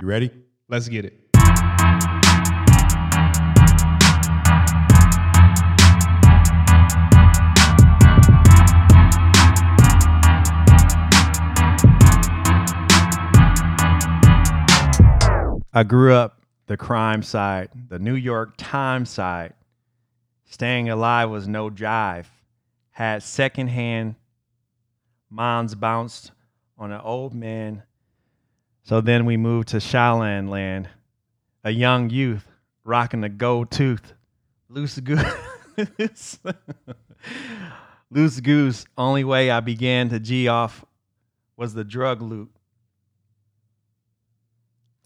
You ready? Let's get it. I grew up the crime side, the New York Times side. Staying alive was no jive. Had secondhand minds bounced on an old man. So then we moved to Shaolin land. A young youth rocking a gold tooth. Loose goose. Loose goose. Only way I began to G off was the drug loot.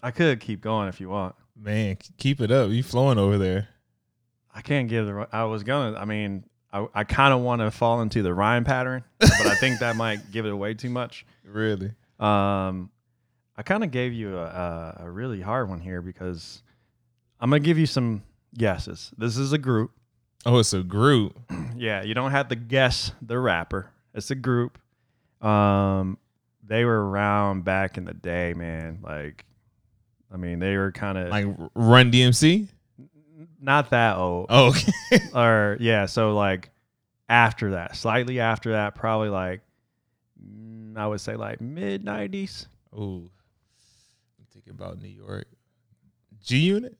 I could keep going if you want. Man, keep it up. You flowing over there. I can't give the. I was gonna. I mean, I, I kind of want to fall into the rhyme pattern, but I think that might give it away too much. Really? Um, I kind of gave you a, a, really hard one here because I'm gonna give you some guesses. This is a group. Oh, it's a group. Yeah, you don't have to guess the rapper. It's a group. Um, they were around back in the day, man. Like, I mean, they were kind of Like Run DMC? not that old. Oh, okay. or yeah, so like after that, slightly after that, probably like mm, I would say like mid nineties. Ooh. Think about New York. G Unit?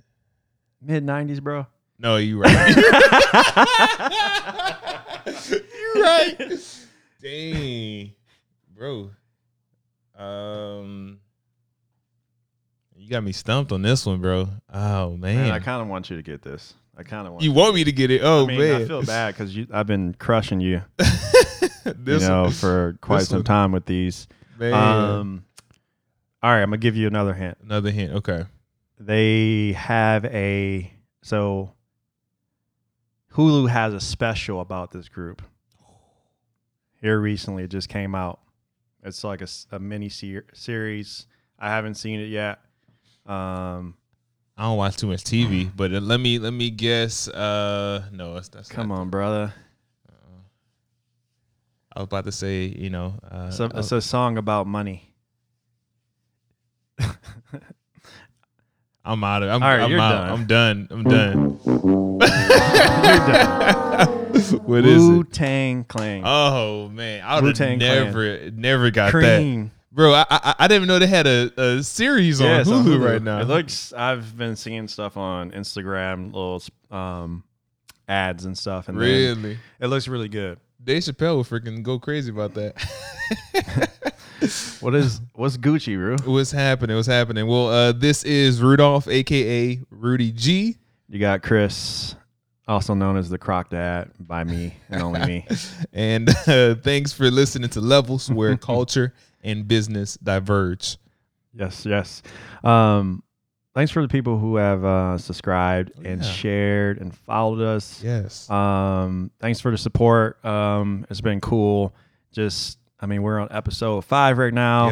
Mid nineties, bro. No, you right. you right. Dang. Bro. Um You got me stumped on this one, bro. Oh man. Man, I kind of want you to get this. I kind of want you want me to get it? Oh I mean, man. I feel bad because I've been crushing you, this you know, one, for quite this some one. time with these. man. Um, all right, I'm gonna give you another hint. Another hint. Okay. They have a so Hulu has a special about this group. Here recently, it just came out. It's like a, a mini ser- series. I haven't seen it yet. Um, I don't watch too much TV, but uh, let me let me guess. Uh, no, it's that's come not- on, brother. I was about to say, you know, uh, It's a, uh, it's a song about money. I'm out of. I'm, All right, I'm you're out. done. I'm done. I'm done. You're done. what is Wu it? Tang Clan. Oh man, I would have Wu-Tang Clan. never, never got that, bro. I, I I didn't even know they had a, a series on, it's Hulu right now. It looks. I've been seeing stuff on Instagram, little um, ads and stuff, and really. it looks really good. Dave Chappelle would freaking go crazy about that. What is what's Gucci, Rue? What's happening? What's happening? Well, uh, this is Rudolph, aka Rudy G. You got Chris, also known as the Croc Dad, by me and only me. And uh, thanks for listening to Levels, where culture and business diverge. Yes, yes. Um, thanks for the people who have uh, subscribed Oh, and yeah. shared and followed us. Yes. Um, thanks for the support. Um, it's been cool. Just, I mean, we're on episode five right now.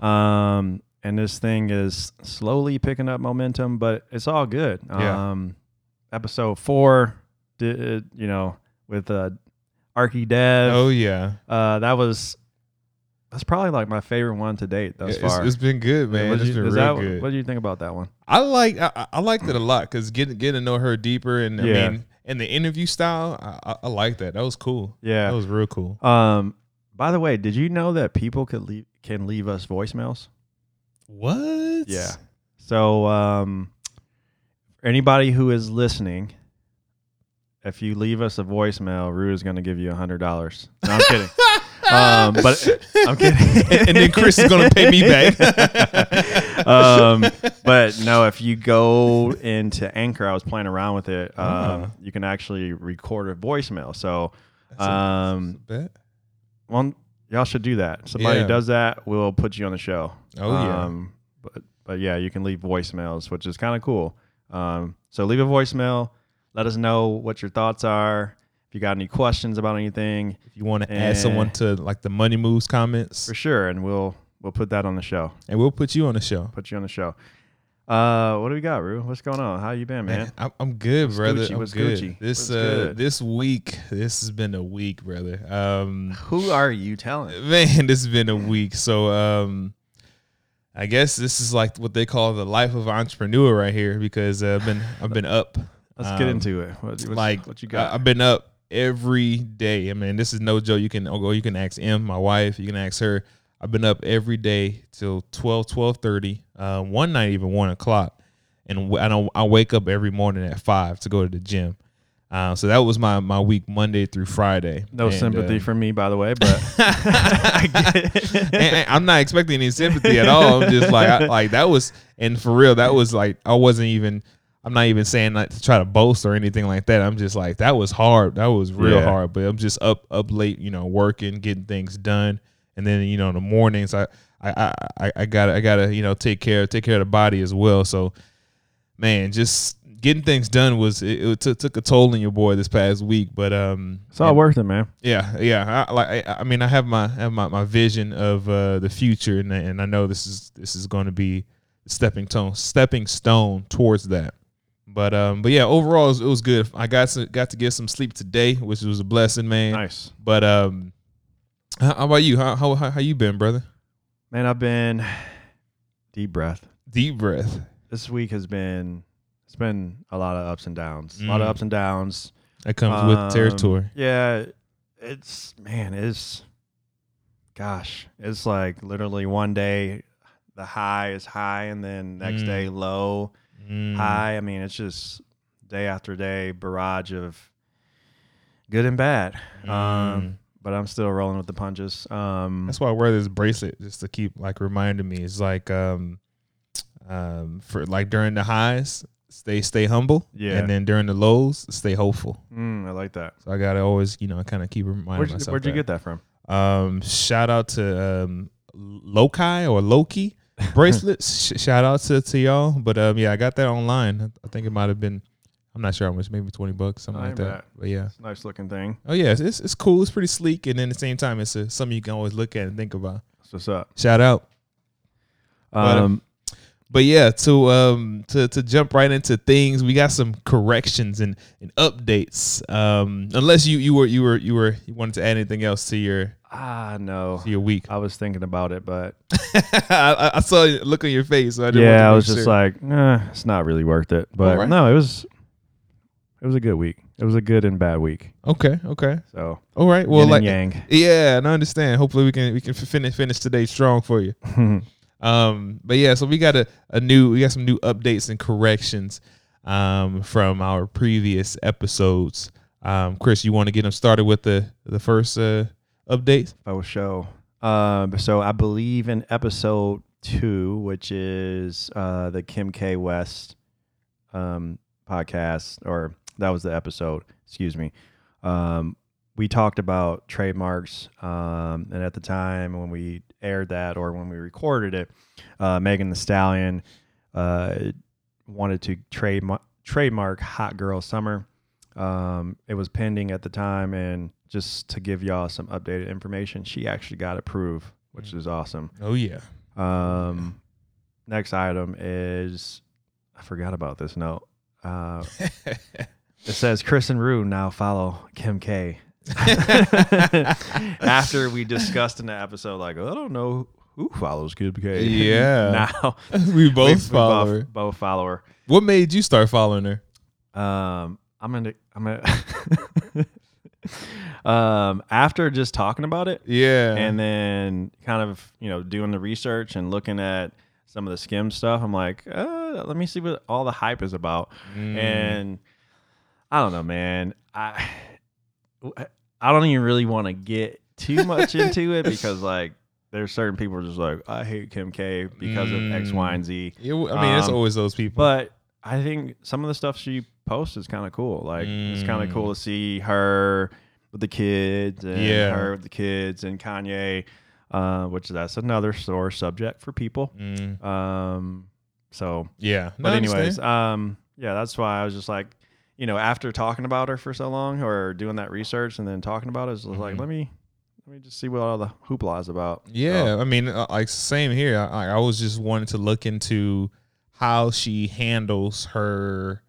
Yep. Um, and this thing is slowly picking up momentum, but it's all good. Yeah. Um, episode four, did you know, with uh, Arky Dev. Oh yeah. Uh, that was that's probably like my favorite one to date thus far. it's been good, man. What It's you- been real that- good. What do you think about that one? I like I, I- liked it a lot because getting getting to know her deeper and I mean and the interview style I, I, I like that. That was cool. Yeah. That was real cool. Um, by the way, did you know that people could leave can leave us voicemails? What? Yeah. So, um, anybody who is listening, if you leave us a voicemail, Rue is going to give you a hundred dollars. No, I'm kidding. um, but I'm kidding. and then Chris is gonna pay me back. um, but no, if you go into Anchor, I was playing around with it. Um, Ah. you can actually record a voicemail. So, That's um, a well, y'all should do that. Somebody Yeah. does that, we'll put you on the show. Oh, yeah. Um, but but yeah, you can leave voicemails, which is kind of cool. Um, so leave a voicemail. Let us know what your thoughts are. If you got any questions about anything, If you want to add someone Eh. to like the money moves comments, for sure, and we'll we'll put that on the show. and we'll put you on the show. Put you on the show. Uh, what do we got, Rue? What's going on? How you been, man? Man, I'm, good, What's brother. Gucci? I'm good. Gucci? This uh good? this week, this has been a week, brother. Um, Who are you telling? man, this has been a week. So um, I guess this is like what they call the life of an entrepreneur right here because uh, I've been I've been up. Let's get Um, into it. What, what's, like what you I- got? I've been up every day. I mean, this is no joke. You can go. You can ask M, my wife. You can ask her. I've been up every day till 12, 12.30, uh, one night even one o'clock, and I don't. I wake up every morning at five to go to the gym. Uh, so that was my my week Monday through Friday. no And, sympathy uh, from me, by the way, but I get it. and- and I'm not expecting any sympathy at all. I'm just like, I, like that was, and for real, that was like, I wasn't even, I'm not even saying like to try to boast or anything like that. I'm just like, that was hard. That was real Yeah. hard. But I'm just up, up late, you know, working, getting things done, and then you know, in the mornings, I, I, I, I- gotta, I gotta, you know, take care, take care of the body as well. So, man, just getting things done was it, it took, took a toll on your boy this past week. But um, It's all and- worth it, man. yeah, yeah. I, like I, I mean, I have my have my, my vision of uh, the future, and and I know this is this is going to be a stepping stone stepping stone towards that. But um, but yeah, overall it was, it was good. I got to got to get some sleep today, which was a blessing, man. Nice. But um, how, how about you? How how how you been, brother? Man, I've been deep breath. Deep breath. This week has been it's been a lot of ups and downs. A lot of Mm. ups and downs. That comes Um, with territory. Yeah, it's man, it's gosh, it's like literally one day the high is high and then next Mm. day low, Mm. high. I mean, it's just day after day barrage of good and bad. Mm. Um, but I'm still rolling with the punches. Um, That's why I wear this bracelet just to keep like reminding me. It's like um um for like during the highs, stay stay humble. Yeah. And then during the lows, stay hopeful. mm, I like that. So I gotta always, you know, kind of keep reminding Where'd you, myself. where'd you that. get that from? Um, shout out to um Loki or Loki bracelets. Sh- shout out to, to y'all. But um, yeah, I got that online. I think it might have been. I'm not sure how much, maybe twenty bucks, something like that. But yeah. It's a nice looking thing. Oh yeah, it's, it's it's cool. It's pretty sleek, and then at the same time, it's a, something you can always look at and think about. That's what's up. Shout out. But, Um, But yeah, to um to to jump right into things, we got some corrections and, and updates. Um, unless you you were you were you were you wanted to add anything else to your ah, no. to your week. I was thinking about it, but I, I saw a look on your face. So I didn't want to yeah, I was just like, nah, it's not really worth it. But Alright. no, it was. It was a good week. It was a good and bad week. okay, okay, So all right. Well, yin like and yeah, and I understand. Hopefully, we can we can finish finish today strong for you. Um, but yeah, so we got a, a new we got some new updates and corrections um from our previous episodes. Um, Chris, you want to get them started with the the first uh updates? Oh, show. Um, so I believe in episode two, which is uh, the Kim K West um, podcast, or that was the episode. Excuse me. Um, we talked about trademarks, um, and at the time when we aired that, or when we recorded it, uh, Megan the Stallion uh, wanted to trademark trademark Hot Girl Summer. Um, it was pending at the time, and just to give y'all some updated information, she actually got approved, which is awesome. Oh yeah. Um, next item is I forgot about this note. Uh, it says Chris and Rue now follow Kim K. After we discussed in the episode, like I don't know who follows Kim K. Yeah. now we both we follow both, her. both follow her. What made you start following her? Um, I'm gonna, I'm gonna. um, after just talking about it, Yeah. and then kind of you know doing the research and looking at some of the skim stuff, I'm like, uh, let me see what all the hype is about. Mm. And I don't know, man. I I don't even really want to get too much into it because like there's certain people just like I hate Kim K because of X, Y, and Z. Yeah, w- I mean, it's Um, always those people. But I think some of the stuff she posts is kind of cool. Like it's kind Mm. of cool to see her with the kids and Yeah. her with the kids and Kanye, uh, which that's another sore subject for people. Mm, Um, so, yeah. But anyways, um, yeah, that's why I was just like, you know, after talking about her for so long or doing that research and then talking about it, was like, Mhm. let me. Let me just see what all the hoopla is about. Yeah, I mean, uh, like same here. I, I was just wanting to look into how she handles her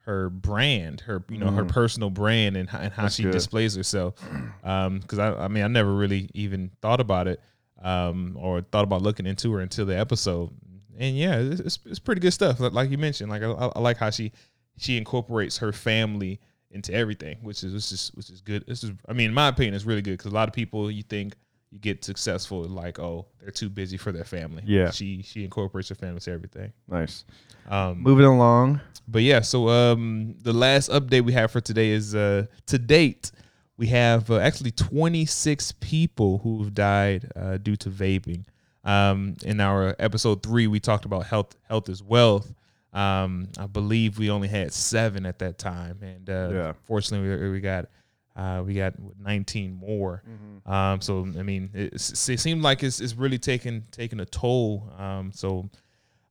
her brand, her you know her Mhm. personal brand, and how, and how That's she good. displays herself. Um, because I, I mean, I never really even thought about it. um, or thought about looking into her until the episode. And yeah, it's, it's, it's pretty good stuff. Like, like you mentioned, like I, I like how she she incorporates her family into everything, which is which is which is good. This is, I mean, in my opinion, it's really good because a lot of people you think you get successful like, oh, they're too busy for their family. Yeah. she she incorporates her family to everything. Nice. Um, Moving along. but yeah, so um, the last update we have for today is uh, to date we have uh, actually 26 people who've died uh, due to vaping. Um, in our episode three, we talked about health. Health is wealth. Um, I believe we only had seven at that time, and uh, Yeah. fortunately, we, we got uh, we got 19 more. Um, so I mean, it, it seemed like it's, it's really taking taking a toll. Um, so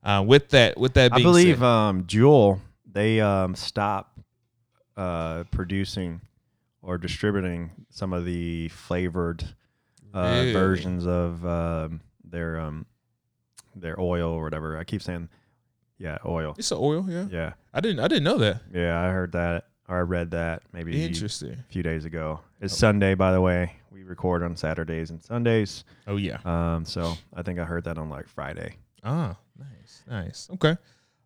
uh, with that, with that I believe said, um, Juul they um, stopped uh, producing or distributing some of the flavored uh, versions of um, their um, their oil or whatever. I keep saying, yeah, oil. it's an oil. Yeah, Yeah, I didn't I didn't know that. yeah. I heard that or I read that maybe Interesting. a few days ago. It's Oh. Sunday, by the way. We record on Saturdays and Sundays. Oh yeah. Um, so I think I heard that on like Friday. Ah, nice, nice. Okay.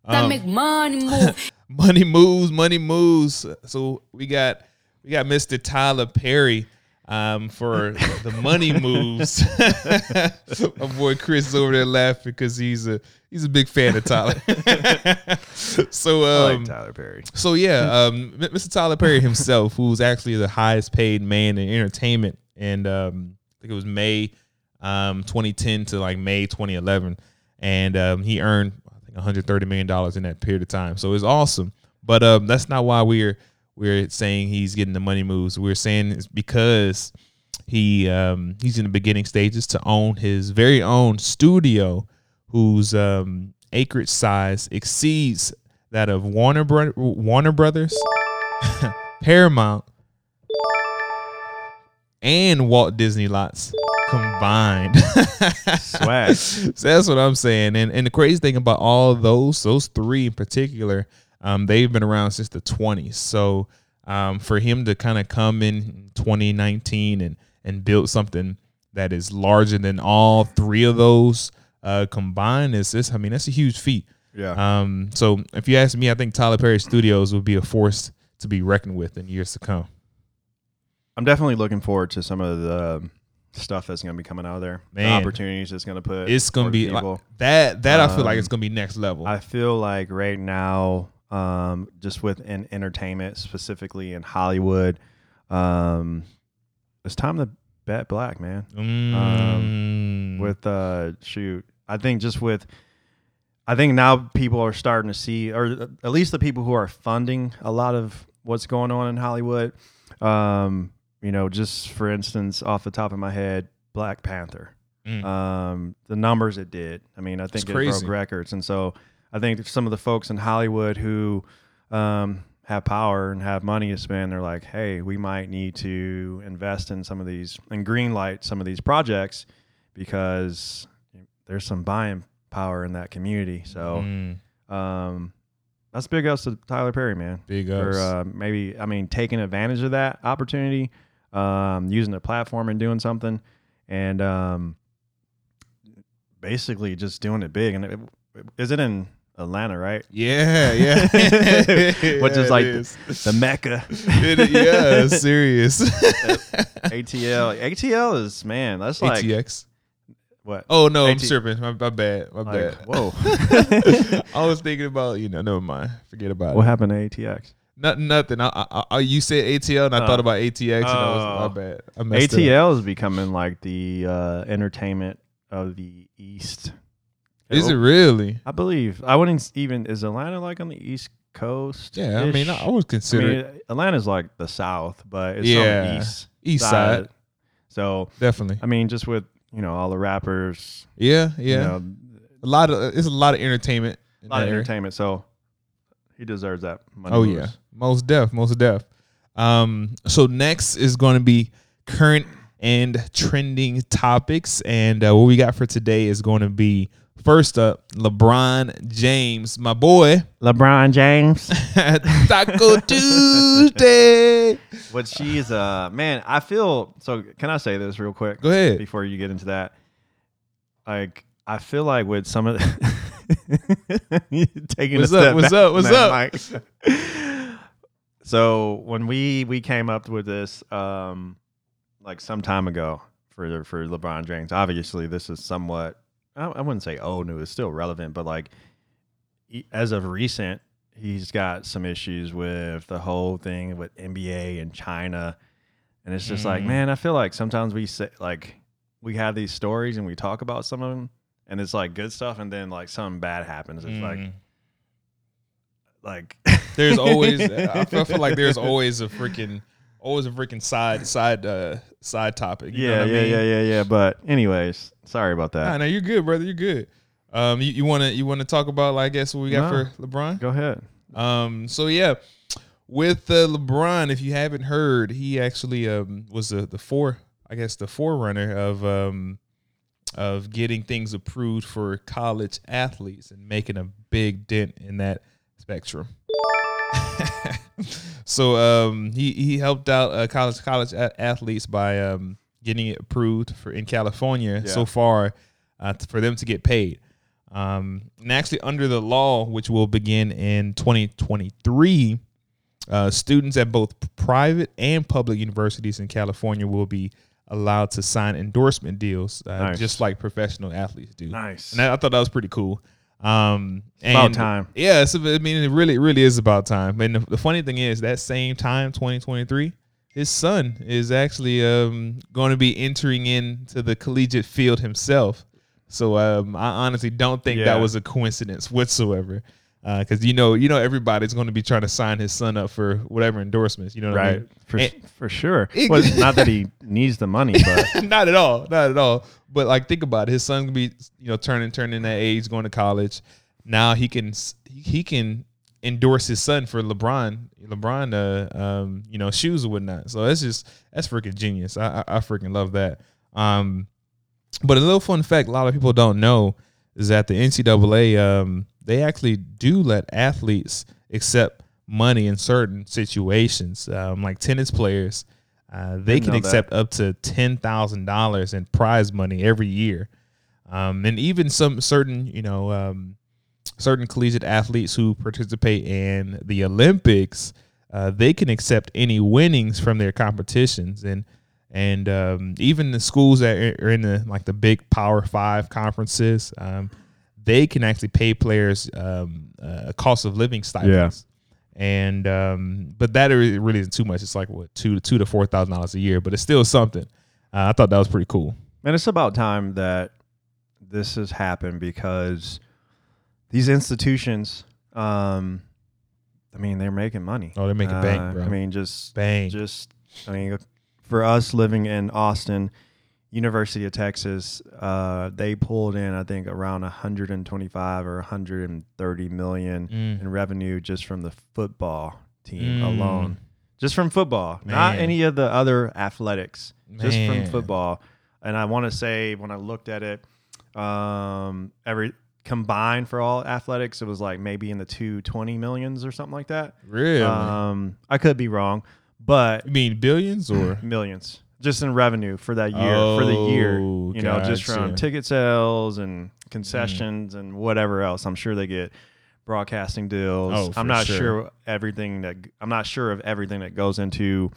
That Um, make money move. money moves, money moves. So we got we got Mr. Tyler Perry um, for the money moves. My boy Chris is over there laughing because he's a he's a big fan of Tyler. so um, like Tyler Perry. so yeah, um, Mr. Tyler Perry himself, who's actually the highest paid man in entertainment, and um, I think it was May um, 2010 to like May 2011, and um, he earned I think 130 million dollars in that period of time. So it's awesome. But um, that's not why we're we're saying he's getting the money moves. We're saying it's because he um, he's in the beginning stages to own his very own studio, whose um, acreage size exceeds that of Warner Bro- Warner Brothers, Paramount, and Walt Disney lots combined. Swag. so that's what I'm saying. And and the crazy thing about all those, those three in particular, um, they've been around since the 20s. So um, for him to kind of come in 2019 and and build something that is larger than all three of those uh, combined is this. I mean, that's a huge feat. Yeah. Um, so if you ask me, I think Tyler Perry Studios would be a force to be reckoned with in years to come. I'm definitely looking forward to some of the stuff that's going to be coming out of there. The Man. opportunities it's going to put. It's gonna be like, that. That I feel like Um, it's gonna be next level. I feel like right now, um, just within entertainment, specifically in Hollywood, um, it's time to bet black, man. Mm. With uh, shoot, I think just with, I think now people are starting to see, or at least the people who are funding a lot of what's going on in Hollywood. Um, you know, just for instance, off the top of my head, Black Panther. Mm. um, the numbers it did. I mean, I think it broke records, and so I think some of the folks in Hollywood who um, have power and have money to spend, they're like, "Hey, we might need to invest in some of these and green light some of these projects because there's some buying power in that community." So Mm. um, that's big ups to Tyler Perry, man Big for ups. uh, maybe I mean taking advantage of that opportunity, um, using the platform and doing something, and um, basically just doing it big. And it, is it in Atlanta, right? yeah, yeah. Which Yeah, is like it the, the mecca. It- yeah, serious. ATL. ATL is man. That's like ATX. What? Oh no, I'm AT tripping. My, my bad. My Like, bad. whoa. I was thinking about you know. Never mind. Forget about what it. What happened to ATX? Not, nothing. I, I, I, you said ATL, and I Oh. thought about ATX, and I was Oh. my bad. I messed it up. ATL is becoming like the uh, entertainment of the East. Is it really? I believe. I wouldn't even. Is Atlanta like on the East Coast? Yeah. I mean, I, I would I consider mean, Atlanta's like the South, but it's on Yeah. the East East side. So Definitely. I mean, just with you know all the rappers, Yeah. Yeah. you know, a lot of it's a lot of entertainment. a lot of area. entertainment. So he deserves that money. Oh moves. yeah, most def, most def. Um, so next is going to be current and trending topics, and uh, what we got for today is going to be first up, LeBron James, my boy, LeBron James. Taco Tuesday. But she's uh man, I feel so. Can I say this real quick? Go ahead. before you get into that. like I feel like with some of the You taking What's a up? step What's back up? from What's up? Mike. so when we we came up with this um like some time ago for for LeBron James, obviously this is somewhat I, I wouldn't say old news, it's still relevant, but like as of recent, he's got some issues with the whole thing with NBA and China, and it's just like, Mm. man, I feel like sometimes we say like we have these stories and we talk about some of them, and it's like good stuff, and then like something bad happens. It's like Mm. like there's always I feel, I feel like there's always a freaking always a freaking side side uh side topic. You know yeah, I yeah, mean? yeah, yeah, yeah. But anyways, sorry about that. Nah, know you're good, brother. You're good. Um, you, you wanna you wanna talk about like I guess what we got No. for LeBron? Go ahead. Um, so yeah, with uh, LeBron, if you haven't heard, he actually um was the the four I guess the forerunner of um of getting things approved for college athletes and making a big dent in that spectrum. so um he he helped out uh, college college a- athletes by um getting it approved for in California Yeah. so far uh, t- for them to get paid. Um, and actually, under the law, which will begin in 2023, uh, students at both private and public universities in California will be allowed to sign endorsement deals, uh, Nice. just like professional athletes do. Nice. And I, I thought that was pretty cool. Um, about time. Yeah, it's, I mean, it really, really is about time. And the, the funny thing is, that same time, 2023, his son is actually um, going to be entering into the collegiate field himself. So um, I honestly don't think Yeah. that was a coincidence whatsoever. Because you know, you know, everybody's going to be trying to sign his son up for whatever endorsements. You know what I Right. mean? For And- for sure. Well, not that he needs the money, but not at all, not at all. But like, think about it. His son gonna be, you know, turning turning that age, going to college. Now he can he can endorse his son for LeBron, LeBron, uh, um, you know, shoes or whatnot. So that's just that's freaking genius. I I, I freaking love that. Um, but a little fun fact, a lot of people don't know is that the NCAA um they actually do let athletes accept money in certain situations, um, like tennis players. Uh, they can know that. accept up to ten thousand dollars in prize money every year, um, and even some certain you know um, certain collegiate athletes who participate in the Olympics, uh, they can accept any winnings from their competitions, and and um, even the schools that are in the like the big Power Five conferences, um, they can actually pay players um, uh, a cost of living stipends. And um, but that really isn't too much. It's like what two two to four thousand dollars a year, but it's still something. Uh, I thought that was pretty cool. And it's about time that this has happened because these institutions, um, I mean, they're making money. Oh, they're making bank, Uh, bro. I mean, just Bang. just I mean, for us living in Austin, University of Texas, uh, they pulled in I think around 125 or 130 million Mm. in revenue just from the football team Mm. alone. Just from football, not any of the other athletics. Just from football. And I want to say when I looked at it, um, every combined for all athletics, it was like maybe in the 220 millions or something like that. Really? Um, I could be wrong, but you mean billions or? millions just in revenue for that year for the year Oh, you know just from ticket sales and concessions and whatever else i'm sure they get broadcasting deals Oh, i'm not sure. sure everything that i'm not sure of everything that goes into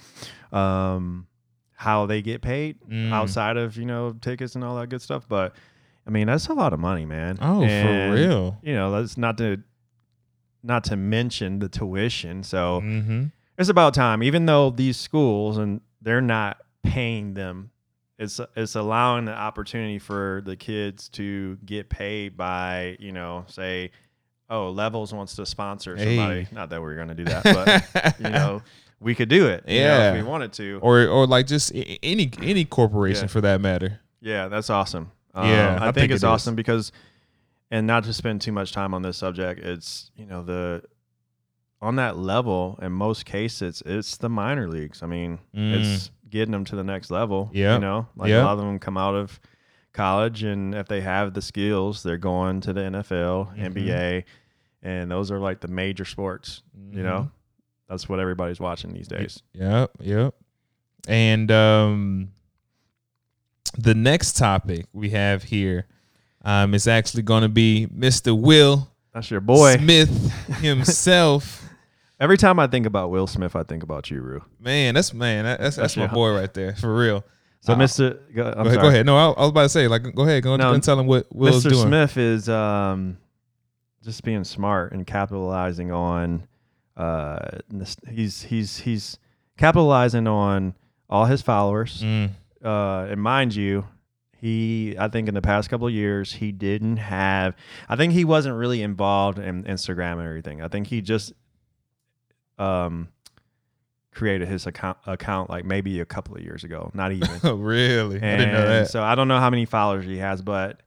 um how they get paid Mm. outside of you know tickets and all that good stuff but i mean that's a lot of money man Oh, And, for real? you know that's not to not to mention the tuition so Mm-hmm. it's about time even though these schools and they're not paying them it's it's allowing the opportunity for the kids to get paid by you know say oh levels wants to sponsor somebody Hey. not that we're going to do that but you know we could do it you know, Yeah. if we wanted to or or like just any any corporation Yeah. for that matter. yeah that's awesome Um, Yeah, I, I think, think it's it awesome because and not to spend too much time on this subject it's you know the on that level in most cases it's the minor leagues i mean it's getting them to the next level. Yep. you know like Yep. a lot of them come out of college and if they have the skills they're going to the nfl Mhm. nba and those are like the major sports you know that's what everybody's watching these days Yep, yep. And um the next topic we have here Um, it's actually going to be Mr. Will That's your boy. Smith himself. Every time I think about Will Smith, I think about you, Rue. man, that's man, that- that's that's, my boy right there for real. So, Uh, Mr. Go, Go ahead, go ahead. No, I, I was about to say, like, go ahead, go, No, and tell him what Will's Mr. doing. Mr. Smith is um, just being smart and capitalizing on. Uh, he's he's he's capitalizing on all his followers. Mm, uh, and mind you, he I think in the past couple of years he didn't have. I think he wasn't really involved in Instagram and everything. I think he just um created his account account like maybe a couple of years ago, not even. oh, really? I didn't know that. So I don't know how many followers he has, but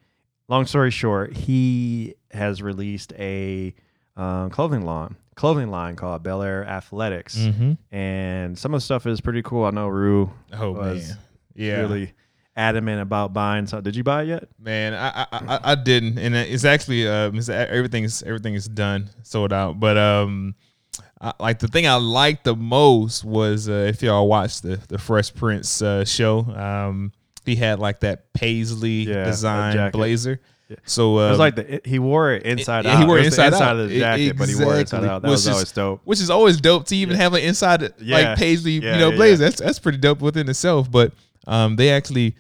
long story short, he has released a um, clothing line clothing line called Bel Air Athletics, hmm and some of the stuff is pretty cool. I know Rue Oh was man, yeah, really adamant about buying. So did you buy it yet? man. I, I I I didn't, and it's actually um, it's, everything is everything is done, sold out. But um, I, like the thing I liked the most was uh, if y'all watched the the Fresh Prince uh, show, um, he had like that paisley Yeah, design blazer. Yeah. So It um, was like the he wore it inside yeah, out. he wore It it the inside out. of the jacket, but he wore it inside exactly. out. That Which was is- always dope. which is always dope to even Yeah. have an inside like paisley, you know, blazer. That's that's pretty dope within itself. But um, they actually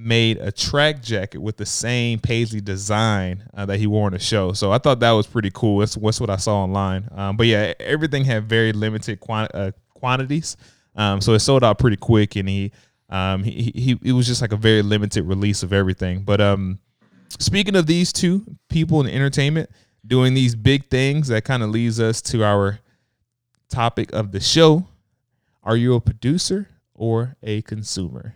made a track jacket with the same paisley design uh, that he wore on the show. So I thought that was pretty cool. That's, that's what I saw online. Um, but yeah, everything had very limited quan- uh, quantities. Um, so it sold out pretty quick, and he um, he, he it was just like a very limited release of everything. But um, speaking of these two people in entertainment doing these big things, that kind of leads us to our topic of the show. Are you a producer or a consumer?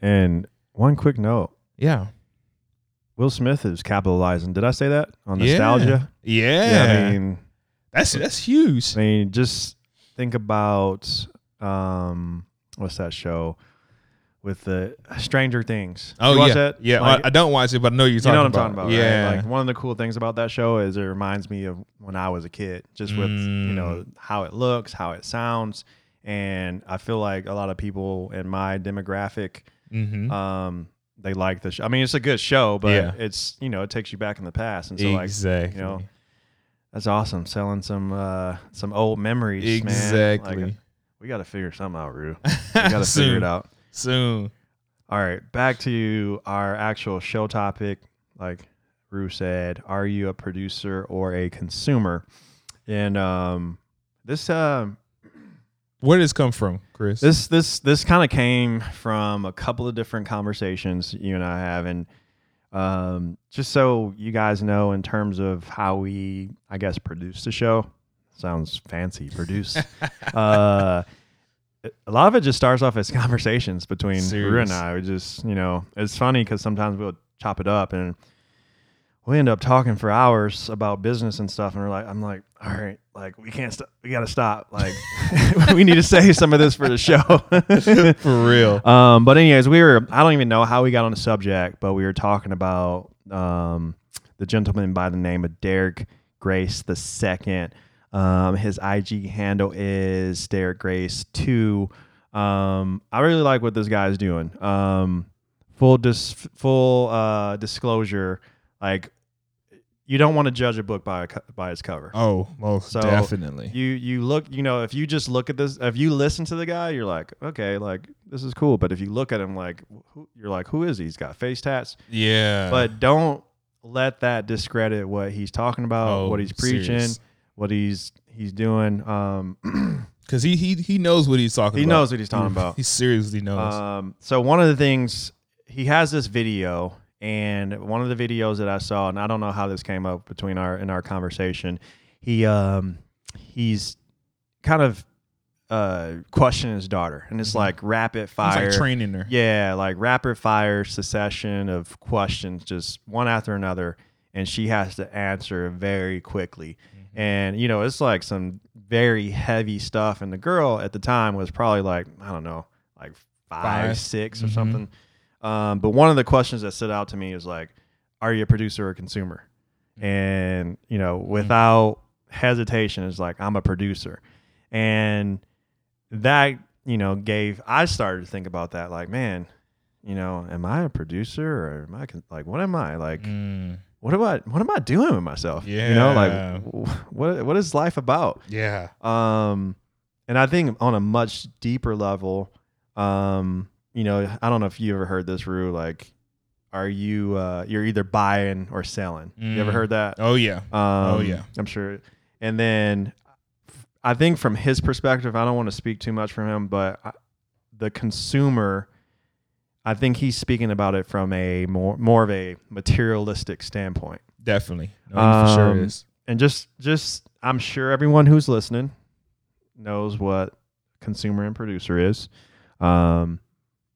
And one quick note: Yeah. Will Smith is capitalizing. Did I say that on nostalgia? Yeah. Yeah, I mean, that's that's huge. I mean, just think about um, what's that show with the Stranger Things? Oh you watch yeah, that? yeah. Like, I, don't watch it, but I know you're you talking know what I'm about. talking about, Yeah, right? Like one of the cool things about that show is it reminds me of when I was a kid, just with you know Mm. how it looks, how it sounds, and I feel like a lot of people in my demographic, mm-hmm. um, they like the show. I mean, it's a good show, but Yeah. it's you know it takes you back in the past, and so like you know, that's awesome, selling some uh some old memories, man. exactly. Like, we got to figure something out, Rue. We got to figure it out. soon. All right, back to our actual show topic. Like Rue said, are you a producer or a consumer? And um, this um, Where did this come from, Chris? this this this kind of came from a couple of different conversations you and I have, and um, just so you guys know, in terms of how we, I guess, produce the show. Sounds fancy, produce. uh, a lot of it just starts off as conversations between Rue and I. We just, you know, it's funny because sometimes we'll chop it up and we end up talking for hours about business and stuff. And we're like, I'm like, all right, like we can't stop. We got to stop. Like we need to save some of this for the show. For real. Um, but anyways, we were I don't even know how we got on the subject, but we were talking about um, the gentleman by the name of Derek Grace the second. Um, his IG handle is Derek Grace two. Um, I really like what this guy's doing. Um, full dis- full uh, disclosure, like you don't want to judge a book by a by its cover Oh, most So, definitely. you you look you know if you just look at this if you listen to the guy you're like okay like this is cool but if you look at him like who, you're like who is he he's got face tats yeah. but don't let that discredit what he's talking about Oh, what he's preaching serious. what he's he's doing um Cause he he he knows what he's talking about. he about. knows what he's talking about He seriously knows. um so one of the things he has this video and one of the videos that I saw and I don't know how this came up between our in our conversation he um he's kind of uh questioning his daughter and it's Mhm. like rapid fire like training her. yeah like rapid fire succession of questions just one after another and she has to answer very quickly Mm-hmm. and you know it's like some very heavy stuff and the girl at the time was probably like i don't know like five, Five. six or Mhm. something um, but one of the questions that stood out to me is like are you a producer or a consumer and you know without hesitation is like i'm a producer and that you know gave i started to think about that like man you know, am I a producer or am I con- like what am I like? Mm, What am I? What am I doing with myself? Yeah, you know, like what what is life about? yeah. Um, and I think on a much deeper level, um, you know, I don't know if you ever heard this, Rue. Like, are you uh, you're either buying or selling? You ever Mm. heard that? Oh yeah. Um, yeah. I'm sure. And then I think from his perspective, I don't want to speak too much for him, but I, the consumer, I think he's speaking about it from a more more of a materialistic standpoint. Definitely. No, for sure Um, is. And just just I'm sure everyone who's listening knows what consumer and producer is. Um,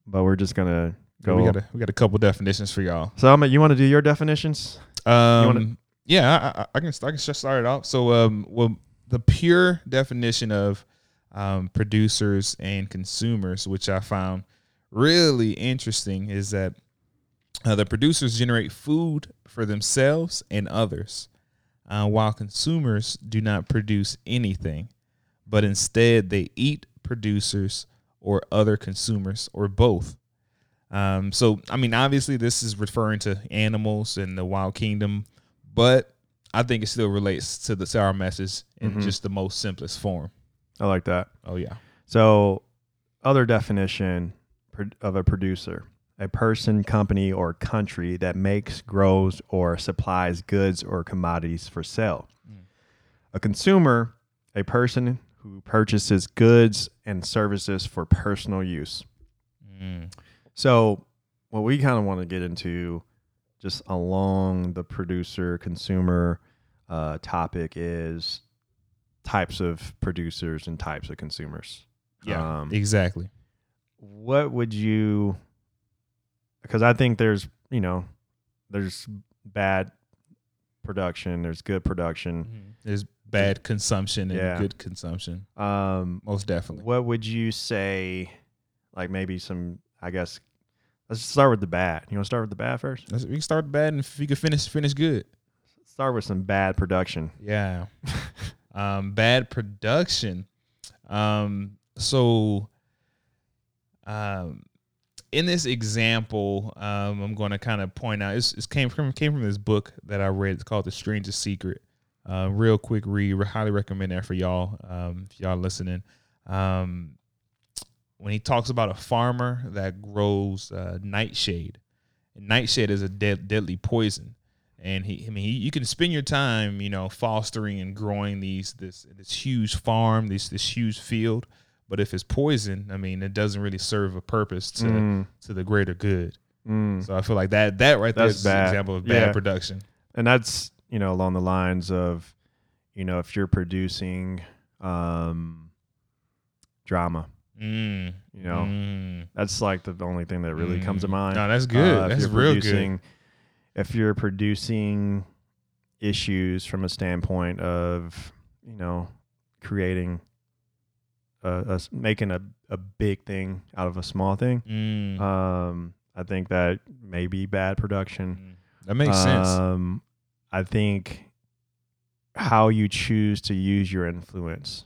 but we're just gonna go. We got a we got a couple definitions for y'all. so I'm, you want to do your definitions? Um, wanna- yeah, I, I, I can I can just start it off. So, um, well, the pure definition of um, producers and consumers, which I found really interesting, is that uh, the producers generate food for themselves and others, uh, while consumers do not produce anything, but instead they eat producers or other consumers or both. Um, so, I mean, obviously, this is referring to animals in the wild kingdom, but I think it still relates to the sour message in Mhm. just the most simplest form. I like that. Oh yeah, So, other definition of a producer a person, company, or country that makes, grows, or supplies goods or commodities for sale. Mm. A consumer, a person who purchases goods and services for personal use. Mm. So, what we kind of want to get into just along the producer consumer uh, topic is types of producers and types of consumers. yeah, Um, exactly. what would you because i think there's you know there's bad production there's good production There's bad consumption and Yeah. good consumption, um most definitely. what would you say like maybe some i guess let's start with the bad you want to start with the bad first Let's- we can start the bad and if we can finish finish good. start with some bad production Yeah. um, bad production. Um, so, um, in this example, um, I'm going to kind of point out. It's, it came from came from this book that I read. It's called The Strangest Secret. Uh, real quick read. Re- highly recommend that for y'all. Um, if y'all listening. Um, when he talks about a farmer that grows uh, nightshade, and nightshade is a dead, deadly poison and he I mean he, you can spend your time you know fostering and growing these this this huge farm this this huge field but if it's poison I mean it doesn't really serve a purpose to Mm, to the greater good mm. so I feel like that that right there is an example of bad Yeah. production and that's you know along the lines of you know if you're producing um drama mm, you know mm. That's like the only thing that really comes to Mm. mind. no that's good Uh, if that's you're real producing, If you're producing issues from a standpoint of, you know, creating, a, a s- making a, a big thing out of a small thing, mm. um, I think that may be bad production. Mm. that makes sense Um, I think how you choose to use your influence.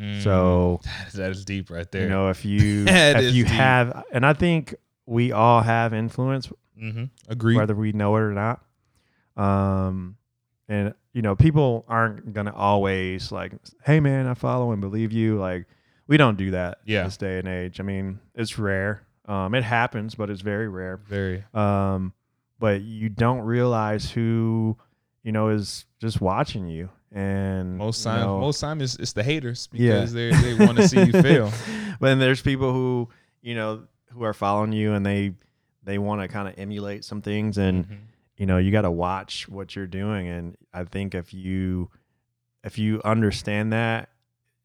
Mm. So, that, that is deep right there you know, if you if you deep. have, and I think we all have influence mm-hmm. agree whether we know it or not. Um, and you know, people aren't gonna always like, "Hey, man, I follow and believe you." Like, we don't do that Yeah. this day and age. I mean, it's rare. Um, it happens, but it's very rare. very Um, but you don't realize who, you know, is just watching you. And most you time know- most time it's, it's the haters Yeah. because they they want to see you fail but then there's people who, you know, who are following you and they they want to kind of emulate some things and Mhm. you know you got to watch what you're doing and i think if you if you understand that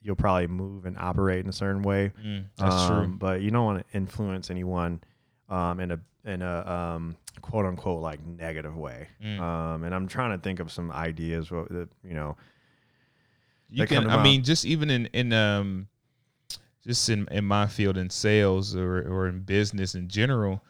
you'll probably move and operate in a certain way Mm, that's Um, true. but you don't want to influence anyone um, in a in a um, quote unquote like negative way Mm. um, and i'm trying to think of some ideas what that you know you can i mean just even in in um just in in my field in sales or or in business in general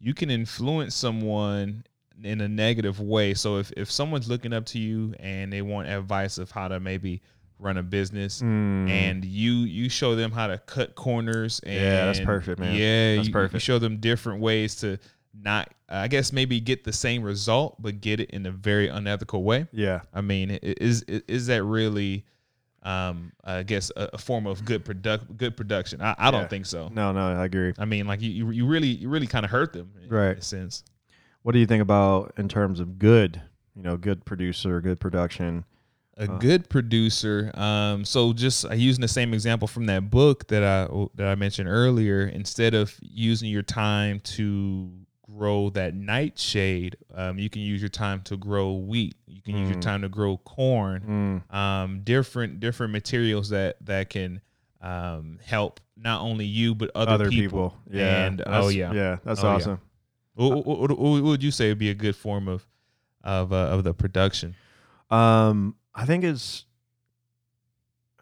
you can influence someone in a negative way so if if someone's looking up to you and they want advice of how to maybe run a business Mm. and you you show them how to cut corners and Yeah, that's perfect, man. yeah That's you, you perfect. show them different ways to not i guess maybe get the same result but get it in a very unethical way yeah, i mean is is, that really um i guess a, a form of good product good production i, I don't think so no, no, I agree. i mean like you you, really you really kind of hurt them in, Right. in a sense What do you think about in terms of good? You know, good producer, good production. a Uh. good producer um so just uh, using the same example from that book that i that i mentioned earlier instead of using your time to grow that nightshade um, you can use your time to grow wheat you can use your Mm. time to grow corn Mm. um different different materials that that can um help not only you but other, Other people. people. Yeah. and that's- oh yeah Yeah, that's Oh, yeah. awesome. what, what, what- what would you say would be a good form of of uh, of the production Um, I think it's.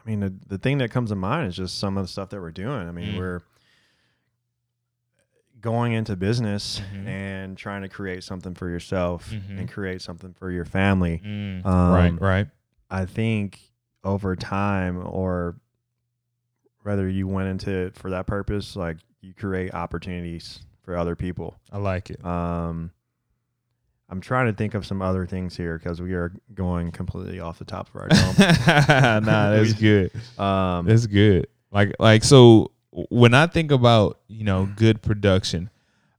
I mean, the, the thing that comes to mind is just some of the stuff that we're doing. I mean, Mm. we're going into business Mhm. and trying to create something for yourself Mhm. and create something for your family. Mm, Um, right right I think over time, or whether you went into it for that purpose, like you create opportunities for other people. i like it Um, I'm trying to think of some other things here because we are going completely off the top of our dome. nah, that's good. um, That's good. Like like so when I think about, you know, good production,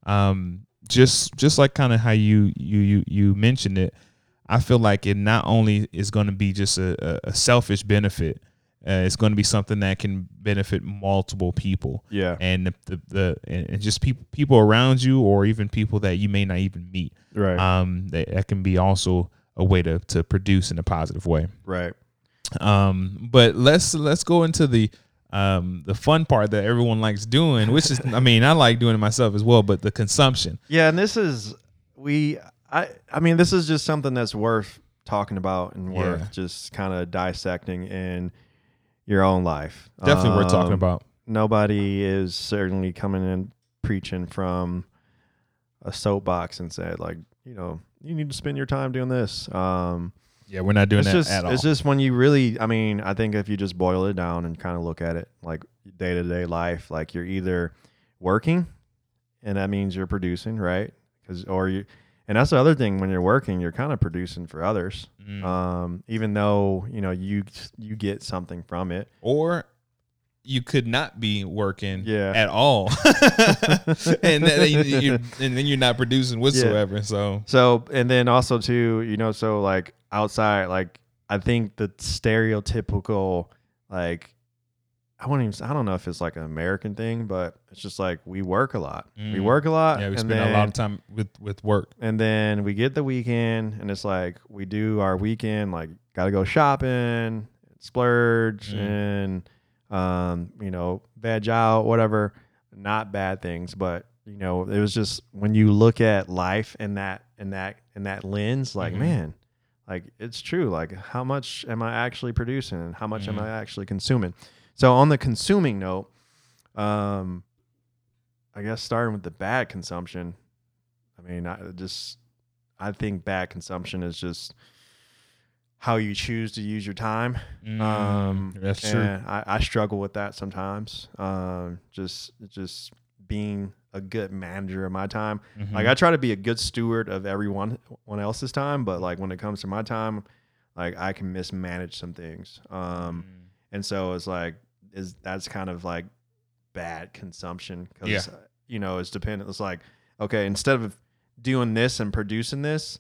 um just just like kind of how you you you you mentioned it, I feel like it not only is going to be just a, a, selfish benefit, uh, it's going to be something that can benefit multiple people yeah, and the, the, the and and just people people around you or even people that you may not even meet. right, Um that, that can be also a way to to produce in a positive way. right. Um, but let's let's go into the um the fun part that everyone likes doing, which is I mean I like doing it myself as well, but the consumption. Yeah, and this is we. I I mean, this is just something that's worth talking about and worth Yeah. just kind of dissecting in your own life. Definitely worth talking Um, about. nobody is certainly coming in preaching from a soapbox and said like you know you need to spend your time doing this um Yeah, we're not doing it's that just at all. it's just when you really i mean i think if you just boil it down and kind of look at it like day-to-day life like you're either working and that means you're producing right because or you and that's the other thing when you're working you're kind of producing for others Mm. um even though you know you you get something from it or you could not be working Yeah. at all, and then and then you're not producing whatsoever. So So and then also too, you know, so like outside, like I think the stereotypical like I wouldn't even I don't know if it's like an American thing, but it's just like we work a lot. We Mm. work a lot. yeah, we spend then, a lot of time with with work. and then we get the weekend and it's like we do our weekend, like gotta go shopping, splurge Mm. and um, you know, veg out, whatever. Not bad things, but you know, it was just when you look at life in that in that in that lens, like, Mhm. man, like it's true. Like how much am I actually producing and how much am Mhm. I actually consuming? So on the consuming note, um I guess starting with the bad consumption, I mean, I just I think bad consumption is just how you choose to use your time. Um, Mm, that's true. I, I struggle with that sometimes. Um, just just being a good manager of my time. Mhm. Like I try to be a good steward of everyone one else's time, but like when it comes to my time, like I can mismanage some things. Um, Mm. and so it's like is that's kind of like bad consumption because Yeah. you know it's dependent. It's like okay, instead of doing this and producing this,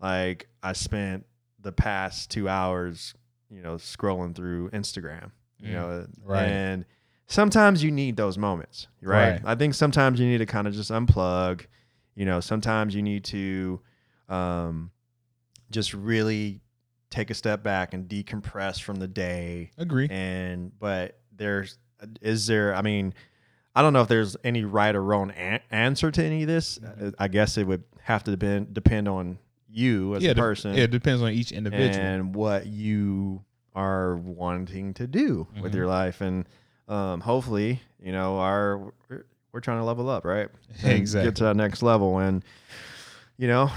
like I spent the past two hours, you know, scrolling through Instagram. You Mm, know, right. and sometimes you need those moments, right? Right. I think sometimes you need to kind of just unplug. You know, sometimes you need to um, just really take a step back and decompress from the day Agree. and but there's is there i mean i don't know if there's any right or wrong an- answer to any of this Mhm. i guess it would have to depend depend on you as yeah, a de- person yeah, it depends on each individual. and what you are wanting to do with Mhm. your life and um, hopefully you know our we're, we're trying to level up right And Exactly. get to that next level and you know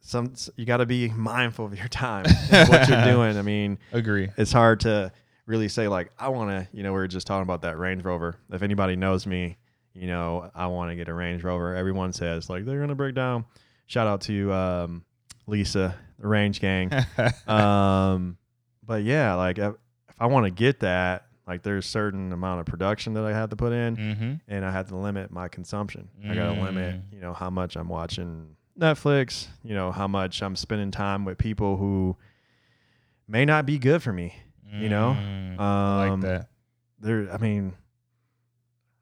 some you got to be mindful of your time, what you're doing. I mean, Agree. it's hard to really say like I want to. You know, we were just talking about that Range Rover. If anybody knows me, you know, I want to get a Range Rover. Everyone says like they're gonna break down. Shout out to um, Lisa, the Range Gang. um, but yeah, like if, if I want to get that, like there's certain amount of production that I have to put in, mm-hmm. and I have to limit my consumption. I got to limit, Mm. you know, how much I'm watching Netflix. You know, how much I'm spending time with people who may not be good for me. You know, Mm, I Um, like that. There, I mean,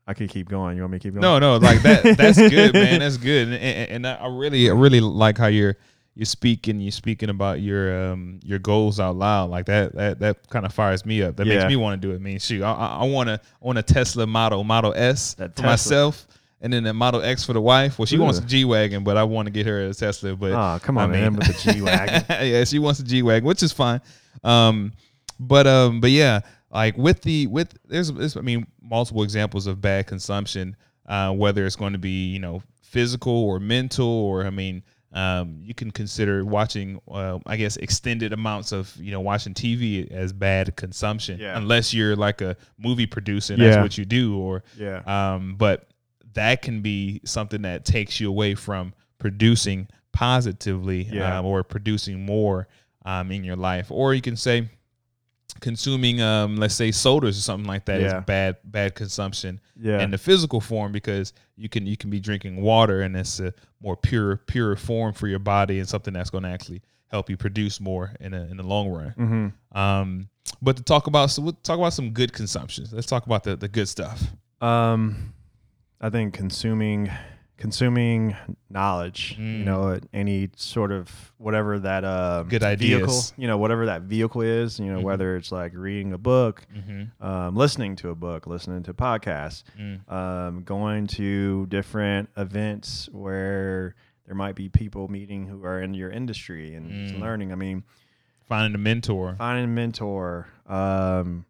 I could keep going. You want me to keep going? No, no, like that. That's good, man. That's good. And, and, and I really, I really like how you're you're speaking. You're speaking about your um your goals out loud. Like that. That that kind of fires me up. That makes me want to do it. I mean, shoot, I, I, I want to want a Tesla Model Model S That for Tesla. myself, and then a Model X for the wife. Well, she wants a G wagon, but I want to get her a Tesla. But Oh, come I on, man, mean- with the G wagon. yeah, she wants a G wagon, which is fine. Um, but um, but yeah, like with the with there's, there's I mean multiple examples of bad consumption, uh, whether it's going to be you know physical or mental, or I mean. Um, you can consider watching, uh, I guess, extended amounts of you know watching TV as bad consumption, Yeah. unless you're like a movie producer and that's what you do, or yeah, um, but that can be something that takes you away from producing positively Yeah. um, or producing more um, in your life. Or you can say consuming, um, let's say, sodas or something like that is Yeah. bad bad consumption yeah, in the physical form because you can you can be drinking water and it's a more pure pure form for your body and something that's going to actually help you produce more in a, in the long run. hmm Um, but to talk about so we'll talk about some good consumptions. Let's talk about the, the good stuff. Um, I think consuming consuming knowledge, you Mm. know, any sort of whatever that uh, Good vehicle, ideas. you know, whatever that vehicle is, you know, Mhm. whether it's like reading a book, Mm-hmm. um, listening to a book, listening to podcasts, Mm. um, going to different events where there might be people meeting who are in your industry and Mm. learning. I mean, Finding a mentor. finding a mentor. Um,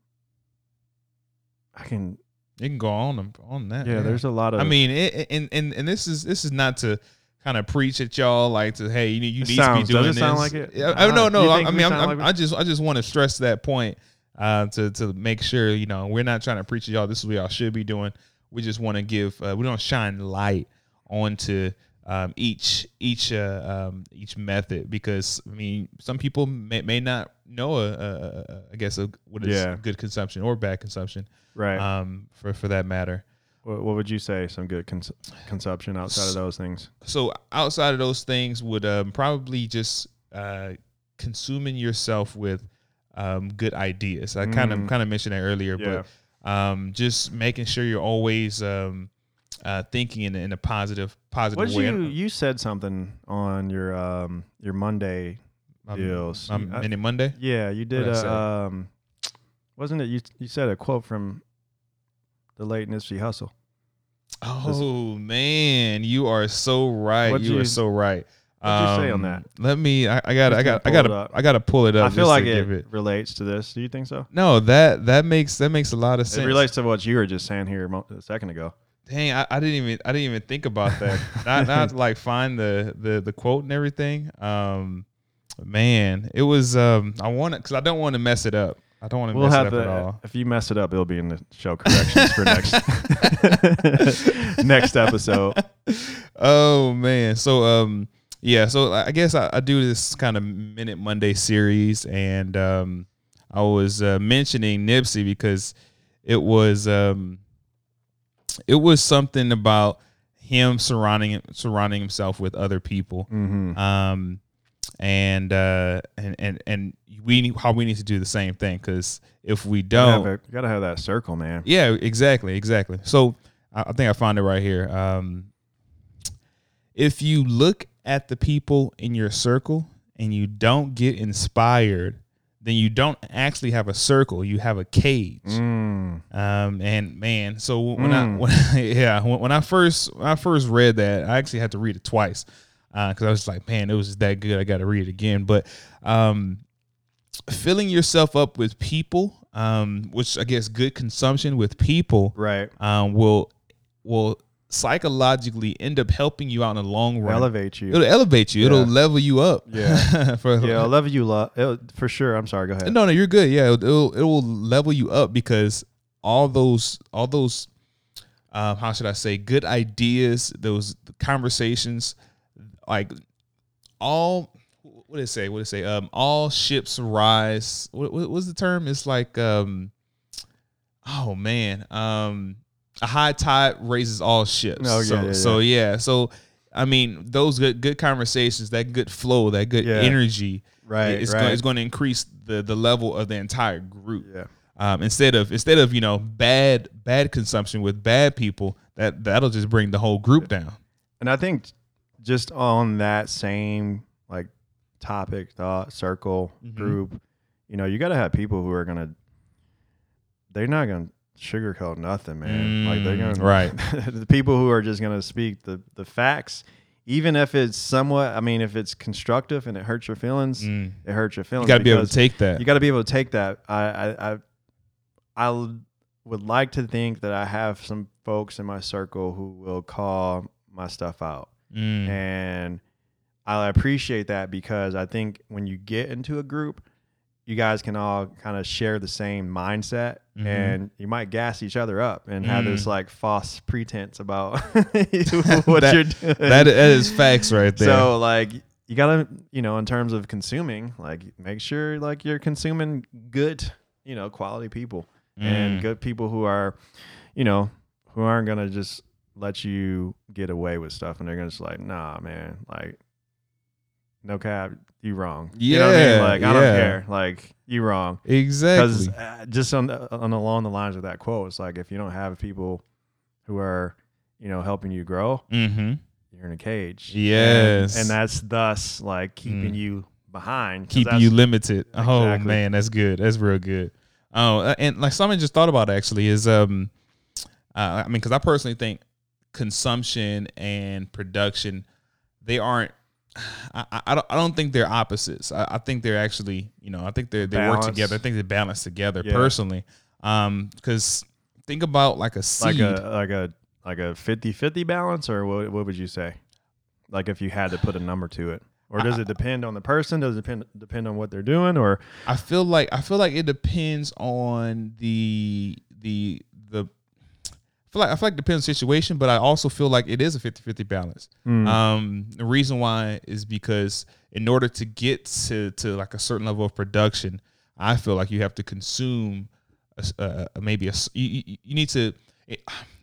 I can, You can go on on that. yeah, there's a lot of. I mean, it, it- and and and this is this is not to kind of preach at y'all like to hey you, need you It need sounds- to be doing does it this. sound like it? I, Uh, no, no. I, I mean, I'm, sound I'm- like I just I just want to stress that point uh, to to make sure you know we're not trying to preach at y'all. This is what y'all should be doing. We just want to give. Uh, we don't shine light onto um, each each uh, um, each method because I mean some people may, may not know a, a, a, I guess a, what is Yeah. good consumption or bad consumption right. um, for for that matter. What, what would you say? Some good cons- consumption outside of those things? So outside of those things, would um, probably just uh, consuming yourself with um, good ideas. I kind of Mm. kind of mentioned that earlier, Yeah. but um, just making sure you're always um, uh, thinking in, a- in a positive positive What did way. you you said something on your um your Monday Um, deals? um, I- Monday. yeah, you did What'd I say? a um wasn't it you you said a quote from the late Nipsey Hussle. Oh man, you are so right. You, you- are so right. what'd you say on that? Let me. I, I got. I got. I got. to. I got to pull it up. I feel like it, it. relates to this. Do you think so? No, that that makes that makes a lot of sense. It relates to what you were just saying here a second ago. Dang, I, I didn't even I didn't even think about that. not not to, like find the the the quote and everything. Um, man, it was um I want to because I don't want to mess it up. I don't want to We'll mess it have up at all. if you mess it up, it'll be in the show corrections for next next episode. oh man, so um yeah, so I I guess I, I do this kind of minute Monday series, and um I was uh, mentioning Nipsey because it was um it was something about him surrounding surrounding himself with other people Mm-hmm. um, and uh, and and and we need, how we need to do the same thing because if we don't, gotta, have a- gotta have that circle, man. yeah, exactly, exactly. So I, I think I found it right here. Um, if you look at the people in your circle and you don't get inspired, then you don't actually have a circle. You have a cage. Mm. Um, and man, so when I Mm. when yeah when, when I first when I first read that, I actually had to read it twice because I was like, man, it was just that good. I got to read it again. But um, filling yourself up with people, um, which I guess good consumption with people, Right. um, will will psychologically end up helping you out in the long run. Elevate you. It'll elevate you. It'll level you up. Yeah. For- yeah, I love you, love for sure. I'm sorry. Go ahead. No, no, you're good. Yeah, it'll, it'll it will level you up because all those all those um, how should I say good ideas, those conversations, like all what did it say? What did it say? Um, all ships rise. What, what was the term? It's like um, oh man, um, a high tide raises all ships. Oh, yeah, so, yeah, so yeah, so. I mean, those good good conversations, that good flow, that good Yeah. energy, Right. it's right. going, it's going to increase the the level of the entire group. yeah. Um, instead of instead of you know bad bad consumption with bad people, that that'll just bring the whole group down. And I think just on that same like topic, thought, circle, Mhm. group, you know, you got to have people who are going to, they're not going to sugarcoat nothing, man. like they're Mm, going right. the people who are just going to speak the, the facts, even if it's somewhat, I mean, if it's constructive and it hurts your feelings, Mm. it hurts your feelings. You got to be able to take that. You got to be able to take that. I I I would like to think that I have some folks in my circle who will call my stuff out Mm. and I appreciate that because I think when you get into a group, you guys can all kind of share the same mindset, Mhm. and you might gas each other up and have this Mm. like false pretense about what That- you're doing. that that is facts right there. so like you gotta you know in terms of consuming like make sure like you're consuming good you know quality people and Mm. good people who are you know who aren't gonna just let you get away with stuff and they're gonna just like nah man like no cap you wrong you know what I mean? Yeah, like i yeah. don't care like you wrong exactly. because uh, just on the, on along the lines of that quote it's like if you don't have people who are you know helping you grow mm-hmm. you're in a cage. Yes. And, and that's thus like keeping Mm. you behind, keeping you limited. Oh man, that's good. That's real good. Oh, uh, and like something I just thought about actually is um, uh, I mean, because I personally think consumption and production, they aren't. I, I- I don't I don't think they're opposites. I, I think they're actually you know I think they they work together. I think they balance together Yeah. personally. Um, because think about like a seed. like a like a like a 50-50 balance or what what would you say? Like if you had to put a number to it. Or does it depend on the person? Does it depend depend on what they're doing or I feel like I feel like it depends on the the I feel like I feel like it depends on the situation, but I also feel like it is a 50-50 balance. Mm. Um the reason why is because in order to get to to like a certain level of production, I feel like you have to consume a uh, maybe a you, you, you need to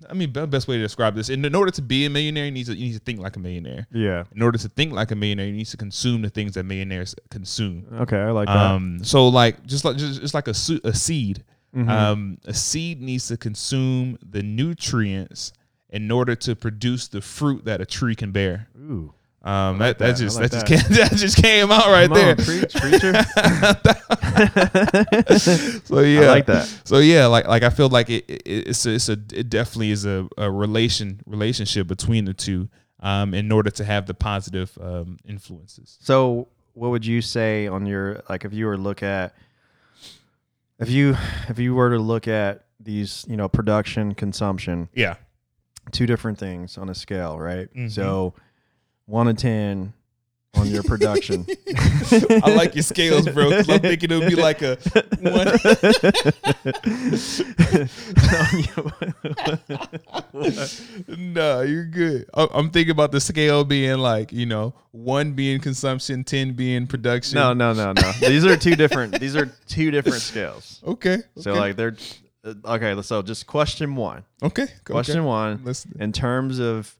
I mean the best way to describe this in, in order to be a millionaire you need to you need to think like a millionaire. yeah. In order to think like a millionaire, you need to consume the things that millionaires consume. Okay, I like that. Um, so like just like just, just like a a seed. Mhm. Um, a seed needs to consume the nutrients in order to produce the fruit that a tree can bear. Ooh. Um, like that, that that. Just like that, just came that just came out right Come there. on, preach, preacher. so yeah, I like that. So yeah, like like I feel like it, it it's a, it's a it definitely is a, a relation relationship between the two. Um, in order to have the positive um influences. So, what would you say on your like if you were to look at if you if you were to look at these you know production consumption Yeah. two different things on a scale, right? Mhm. So, one to ten on your production. I like your scales, bro. Because I'm thinking it would be like a one. no, you're good. I- I'm thinking about the scale being like, you know, one being consumption, ten being production. no, no, no, no. These are two different. These are two different scales. Okay. So okay. like they're uh, okay. So just question one. okay. Question okay. one. Let's, in terms of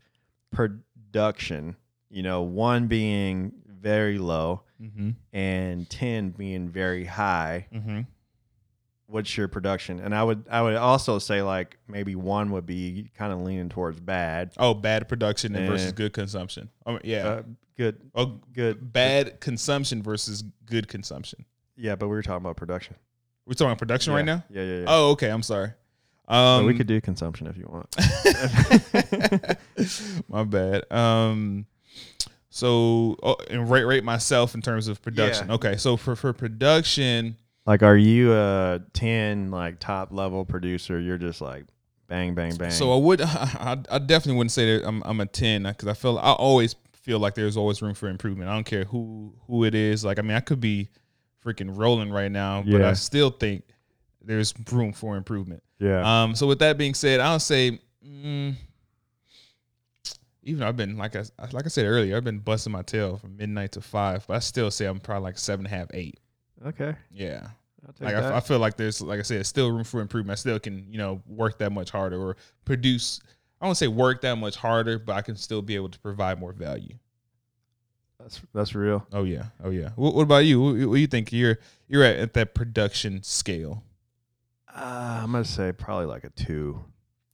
production, you know, one being very low mm-hmm, and 10 being very high, mm-hmm. what's your production? And I would I would also say like maybe one would be kind of leaning towards bad. Oh, bad production and versus good consumption. Oh, yeah. Uh, good oh, good bad consumption versus good consumption. Yeah, but we were talking about production. We're talking about production yeah. right now. Yeah, yeah, yeah. Oh, okay. I'm sorry. Um, So we could do consumption if you want. My bad. Um, so oh, and rate rate myself in terms of production. Yeah. Okay, so for for production, Like, are you a 10 like top level producer? You're just like bang, bang, bang. So I would, I, I definitely wouldn't say that I'm, I'm a ten because I feel I always feel like there's always room for improvement. I don't care who who it is. Like I mean, I could be freaking rolling right now, but Yeah. I still think there's room for improvement. yeah, Um, so with that being said, I'll say, mm, even though I've been like I like I said earlier, I've been busting my tail from midnight to five, but I still say I'm probably like seven and a half, eight. okay. Yeah. Like I. I feel like there's, like I said, still room for improvement. I still can, you know, work that much harder or produce. I don't say work that much harder, but I can still be able to provide more value. that's that's real. Oh yeah, oh yeah. What, what about you? What, what do you think you're you're at, at that production scale? Uh, I'm gonna say probably like a two.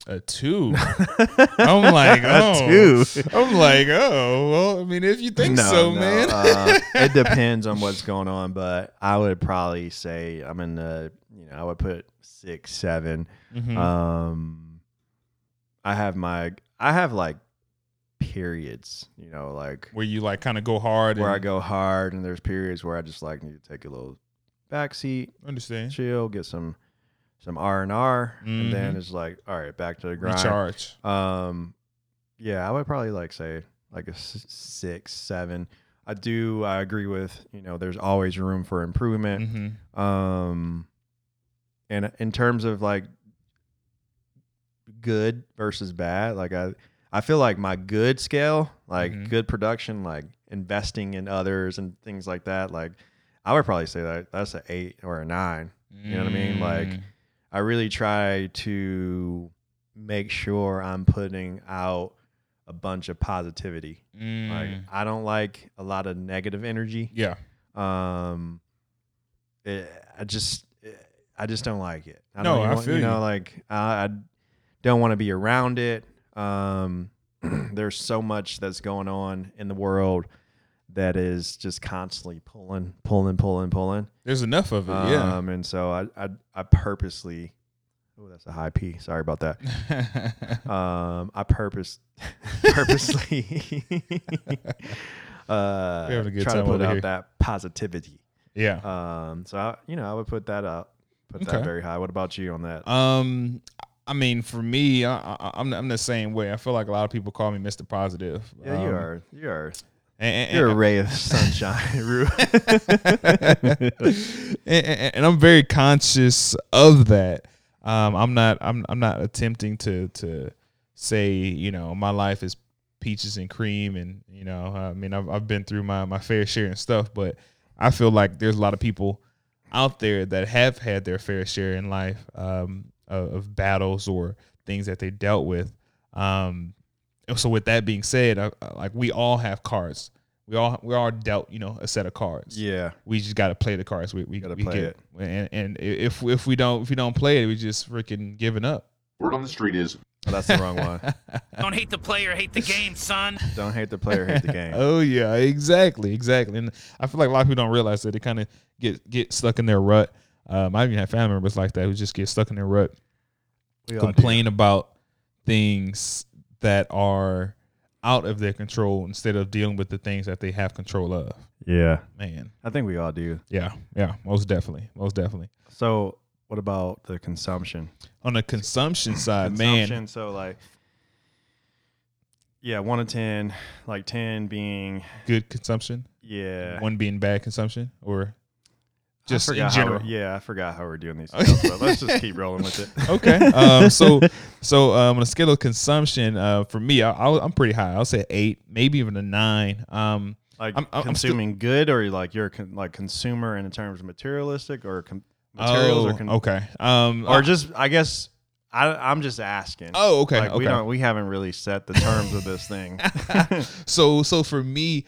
A two. I'm like, A oh, two. I'm like, oh, well. I mean, if you think so, man. uh, it depends on what's going on, but I would probably say I'm in the, you know, I would put six, seven. Mhm. Um, I have my, I have like periods, you know, like where you like kind of go hard. where I go hard, and there's periods where I just like need to take a little backseat, Understand? chill, get some, some R and R, and then Mhm. it's like, all right, back to the grind. Recharge. Um, yeah, I would probably like say like a s- six, seven. I do. I agree with you know. There's always room for improvement. hmm Um, and in terms of like good versus bad, like I, I feel like my good scale, like Mhm. good production, like investing in others and things like that, like I would probably say that that's an eight or a nine. You know what I mean? Like, Mm. I really try to make sure I'm putting out a bunch of positivity. Like Mm. I don't like a lot of negative energy. yeah. Um, it, I just I just don't like it. I No, don't I want- feel you know you. like I, I don't want to be around it. Um, there's so much that's going on in the world that is just constantly pulling, pulling, pulling, pulling. There's enough of it. Yeah. Um, and so I, I, I purposely, oh, that's a high P. Sorry about that. Um, I purpose, purposely, uh, We're having a good try to time put out here. that positivity. yeah. Um, so I, you know, I would put that up, put Okay. that very high. What about you on that? Um, I mean, for me, I, I, I'm I'm the same way. I feel like a lot of people call me Mr. Positive. yeah, you Um, are, you are, And, and- you're a ray of sunshine, and, and- I'm very conscious of that. Um, I'm not I'm I'm not attempting to to say you know my life is peaches and cream and you know I mean I've I've been through my my fair share and stuff, but I feel like there's a lot of people out there that have had their fair share in life um, of, of battles or things that they dealt with. Um, and so with that being said, I, I- like we all have cards. We all we all dealt you know a set of cards yeah, we just got to play the cards. We we Gotta play get, And, and if if we don't if we don't play it, we just freaking giving up. Word on the street is oh, that's the wrong one. Don't hate the player, hate the game, son. Don't hate the player, hate the game. oh yeah, exactly, exactly. And I feel like a lot of people don't realize that they kind of get get stuck in their rut. Um, I even have family members like that who just get stuck in their rut, We complain about things that are out of their control instead of dealing with the things that they have control of. Yeah, Man, I think we all do. yeah, yeah, most definitely, most definitely. So, what about the consumption? On the consumption side, man. So like, yeah, one to ten, like ten being good consumption. yeah. one being bad consumption or just in forgot how general. yeah, I forgot how we're doing these. Scales, but let's just keep rolling with it. Okay. Um, so so um, on a scale of consumption, uh, for me, I, I'm pretty high. I'll say eight, maybe even a nine. Um, like I'm- I'm still- consuming good, or you like you're a con- like consumer in terms of materialistic or com- materials, oh, or con- okay. Um, or just I guess I I'm just asking. oh, okay. Like, okay. We don't we haven't really set the terms of this thing. so so for me,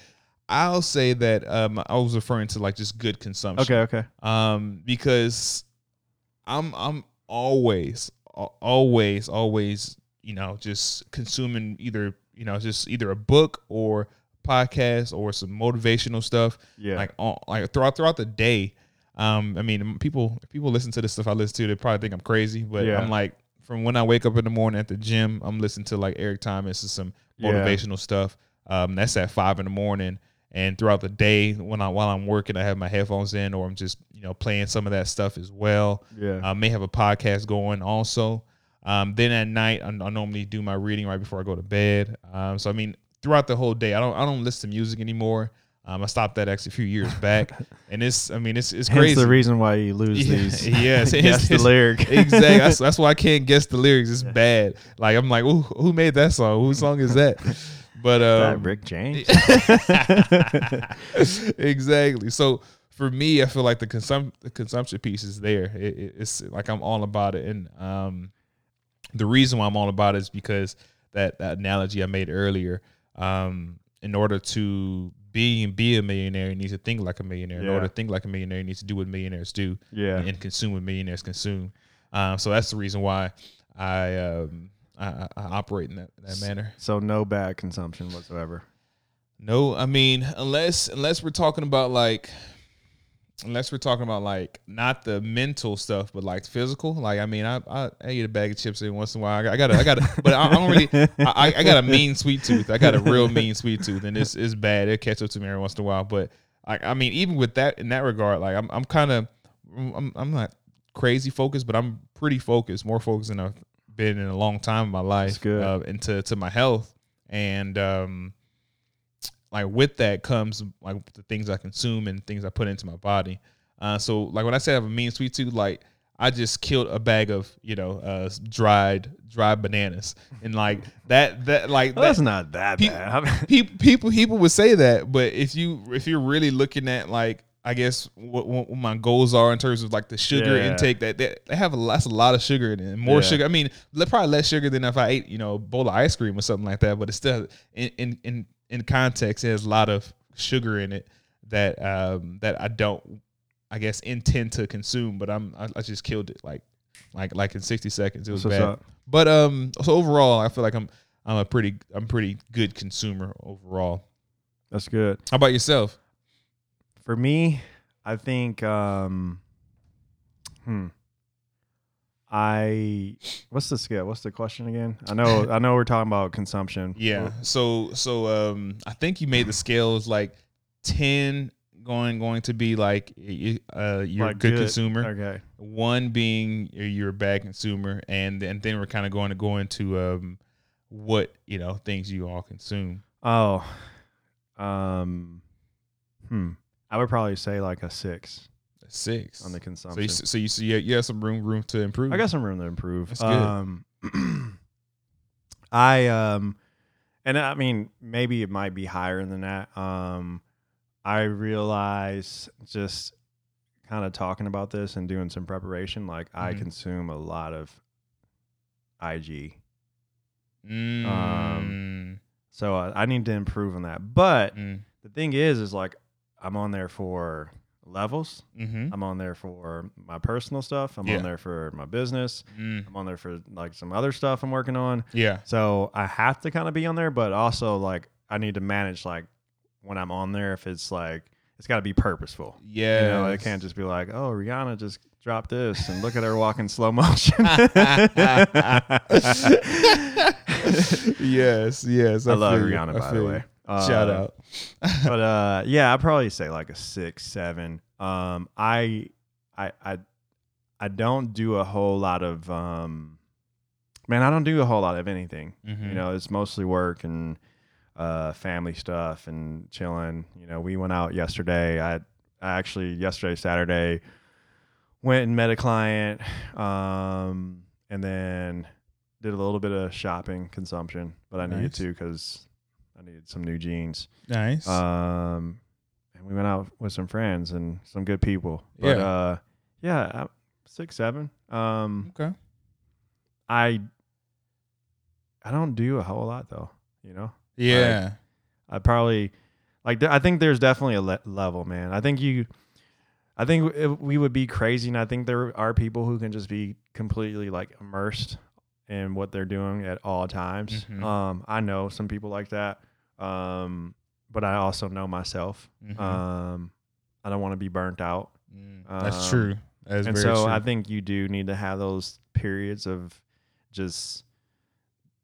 I'll say that um, I was referring to like just good consumption. okay, okay. um, because I'm I'm always always always you know just consuming either you know just either a book or podcast or some motivational stuff Yeah. like all, like throughout throughout the day. Um, I mean, people people listen to the stuff I listen to, they probably think I'm crazy, but Yeah. I'm like from when I wake up in the morning at the gym, I'm listening to like Eric Thomas and some Yeah. motivational stuff. Um, that's at five in the morning. And throughout the day, when I while I'm working, I have my headphones in, or I'm just you know playing some of that stuff as well. yeah. I may have a podcast going also. Um, then at night, I, I normally do my reading right before I go to bed. Um, so I mean, throughout the whole day, I don't I don't listen to music anymore. Um, I stopped that actually a few years back, and it's I mean it's it's Hence crazy. the reason why you lose Yeah, these. yes, guess it's- the lyric. exactly. That's, that's why I can't guess the lyrics. It's bad. Like I'm like, who made that song? Whose song is that? But um, Rick James. exactly. So for me, I feel like the consum the consumption piece is there. It, it- it's like I'm all about it, and um, the reason why I'm all about it is because that, that analogy I made earlier. Um, in order to be and be a millionaire, you need to think like a millionaire. In order to think like a millionaire, you need to do what millionaires do Yeah. and consume what millionaires consume. Um, so that's the reason why I um, I, I I operate in that, that manner. So no bad consumption whatsoever. No, I mean unless unless we're talking about like unless we're talking about like not the mental stuff, but like physical. Like I mean, I I, I eat a bag of chips every once in a while. I got I got a, I got a, but I, I don't really. I, I got a mean sweet tooth. I got a real mean sweet tooth, and it's it's bad. It catch up to me every once in a while. But I I mean, even with that in that regard, like I'm I'm kind of I'm I'm not crazy focused, but I'm pretty focused, more focused than I've been in a long time in my life. Uh, into to my health and um like with that comes like the things I consume and things I put into my body. Uh, so like when I say I have a mean sweet tooth, like I just killed a bag of you know uh, dried dried bananas and like that that like Well, that's not that Pe- bad. People people people would say that, but if you if you're really looking at like I guess what, what my goals are in terms of like the sugar Yeah. intake that they, they have a that's a lot of sugar in it, and more Yeah. sugar. I mean, probably less sugar than if I ate you know a bowl of ice cream or something like that. But it's still in in in, in context, it has a lot of sugar in it that um that I don't I guess intend to consume, but I'm I, I just killed it like like like in 60 seconds. It was That's bad. But um, so overall, I feel like I'm I'm a pretty I'm pretty good consumer overall. that's good. How about yourself? For me, I think um hmm. I what's the scale? What's the question again? I know I know we're talking about consumption. Yeah. So so um, I think you made the scales like ten going going to be like uh you're Like a good, good. consumer. Okay. One being you're- you're a bad consumer, and and then we're kind of going to go into um what you know things you all consume. Oh. Um hmm. I would probably say like a 6 Six on the So consumption. you, so you so you you have some room room to improve. I got some room to improve. That's good. Um, I um, and I mean maybe it might be higher than that. Um, I realize just kind of talking about this and doing some preparation, like I Mhm. consume a lot of IG, Mm, so I, I need to improve on that. But mm, the thing is, is like I'm on there for levels. mhm, I'm on there for my personal stuff. I'm Yeah. on there for my business. mm. I'm on there for like some other stuff I'm working on. Yeah. So I have to kind of be on there, but also like I need to manage like when I'm on there if it's like it's got to be purposeful. Yeah. You know, it can't just be like, oh, Rihanna just dropped this and look at her walk in slow motion. yes, yes. I love feel. Rihanna, I by the way. Uh, Shout out. but uh, yeah, I'd probably say like a six, seven. Um, I, I, I, I don't do a whole lot of um, man. I don't do a whole lot of anything. Mhm. You know, it's mostly work and uh, family stuff and chilling. You know, we went out yesterday. I, I actually yesterday Saturday went and met a client, um, and then did a little bit of shopping consumption, but I needed to because I needed some new jeans. Nice. Um, and we went out with some friends and some good people. But Yeah. uh, yeah, uh, six, seven. Um, okay. I I don't do a whole lot though. You know, Yeah. I probably like. I think there's definitely a le- level, man. I think you. I think it, we would be crazy, and I think there are people who can just be completely like immersed in what they're doing at all times. Mhm. Um, I know some people like that, um, but I also know myself. Mhm. Um, I don't want to be burnt out, Mm, That's um, true. That's and so true. I think you do need to have those periods of just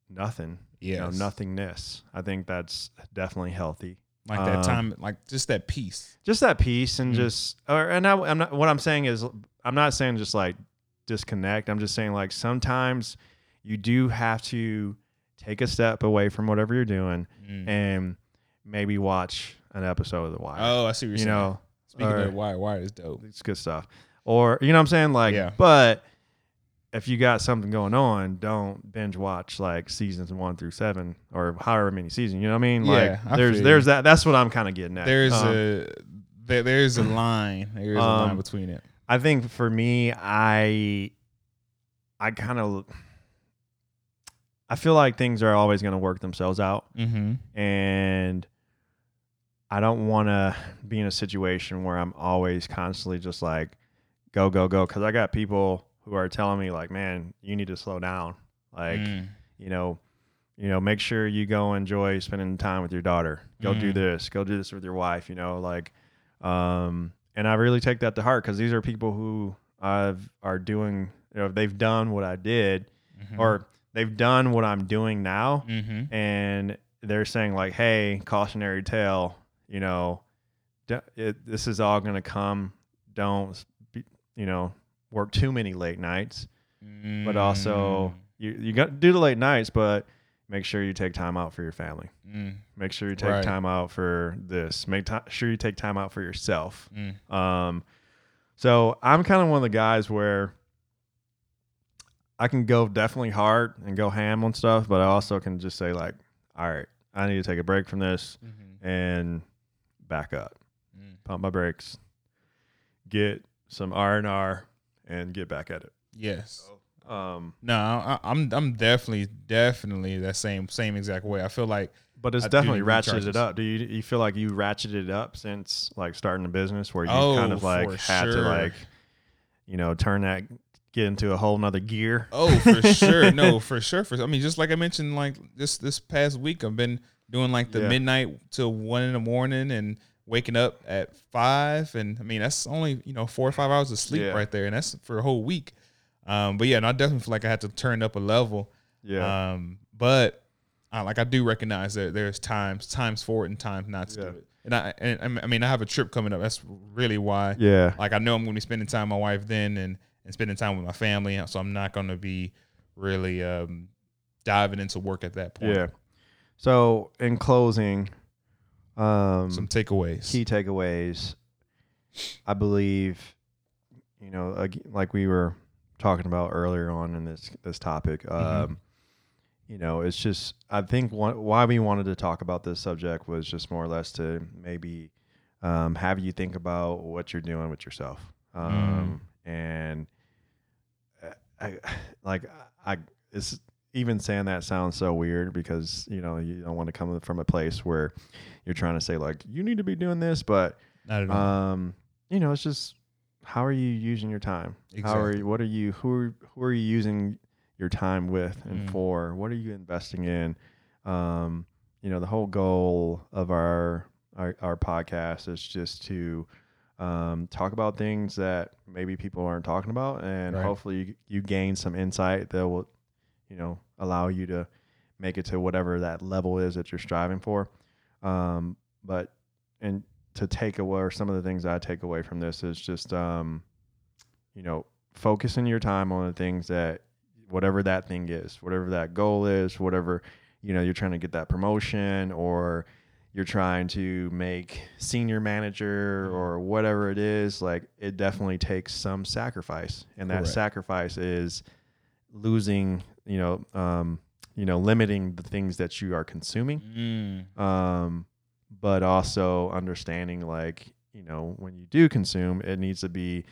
nothing, you know, nothingness. I think that's definitely healthy. like that um, time, like just that peace. Just that peace and Mm. just, or and I, I'm not. What I'm saying is, I'm not saying just like disconnect. I'm just saying like sometimes you do have to take a step away from whatever you're doing Mm. and maybe watch an episode of The Wire. Oh, I see what you're you saying. know, Speaking or- of Wire, Wire is dope. it's good stuff. Or you know what I'm saying? Like, Yeah. but if you got something going on, don't binge watch like seasons one through seven or however many seasons. You know what I mean? Yeah, like I there's there's that that's what I'm kind of getting at. There's Um, a there, there's a line. There's a line Um, between it. I think for me, I I kind of I feel like things are always going to work themselves out, Mm-hmm. and I don't want to be in a situation where I'm always constantly just like go go go because I got people who are telling me like, man, you need to slow down, like Mm. you know. You know, make sure you go enjoy spending time with your daughter. Go do Mhm. this. Go do this with your wife. You know, like, um, and I really take that to heart because these are people who I've are doing. You know, they've done what I did, Mhm. or they've done what I'm doing now, Mhm. and they're saying like, "Hey, cautionary tale. You know, d- it, this is all going to come. Don't, be, you know, work too many late nights, but also Mm. you you got to do the late nights, but." Make sure you take time out for your family. Mm. Make sure you take Right. time out for this. Make ti sure you take time out for yourself. Mm. Um, so I'm kind of one of the guys where I can go definitely hard and go ham on stuff, but I also can just say like, all right, I need to take a break from this Mhm. and back up, Mm. pump my brakes, get some R and R, and get back at it. Yes. Um, No, I, I'm I'm definitely definitely that same same exact way. I feel like but it's I definitely ratcheted it up. Do you you feel like you ratcheted it up since like starting a business where you Oh, kind of like had to like, you know, turn that get into a whole nother gear? Oh, for sure. No, for sure. For I mean, just like I mentioned, like this this past week, I've been doing like the Yeah. midnight till one in the morning and waking up at five, and I mean that's only you know four or five hours of sleep Yeah. right there, and that's for a whole week. Um, but yeah, and I definitely feel like I had to turn up a level. Yeah. Um, but uh, like I do recognize that there's times times for it and times not to Yeah. do it. And I and I mean I have a trip coming up. That's really why yeah. like I know I'm going to be spending time with my wife then and and spending time with my family. So I'm not going to be really um, diving into work at that point. Yeah. So in closing, um, Some takeaways. key takeaways. I believe, you know, like we were talking about earlier on in this this topic. Um, you know, it's just I think one, why we wanted to talk about this subject was just more or less to maybe um, have you think about what you're doing with yourself, um, and uh, I, like I it's even saying that sounds so weird because you know you don't want to come from a place where you're trying to say like you need to be doing this, but Not at all. um, you know, it's just how are you using your time? How are you, what are you who are, who are you using your time with and Mm. for? What are you investing in? Um, you know, the whole goal of our our, our podcast is just to um, talk about things that maybe people aren't talking about, and Right. hopefully you, you gain some insight that will, you know, allow you to make it to whatever that level is that you're striving for. Um, but and to take away or some of the things I take away from this is just um, you know, focusing your time on the things that whatever that thing is, whatever that goal is, whatever, you know, you're trying to get that promotion or you're trying to make senior manager or whatever it is, like it definitely takes some sacrifice. And that Correct. sacrifice is losing, you know, um, you know, limiting the things that you are consuming Mm. um, but also understanding like you know when you do consume it needs to be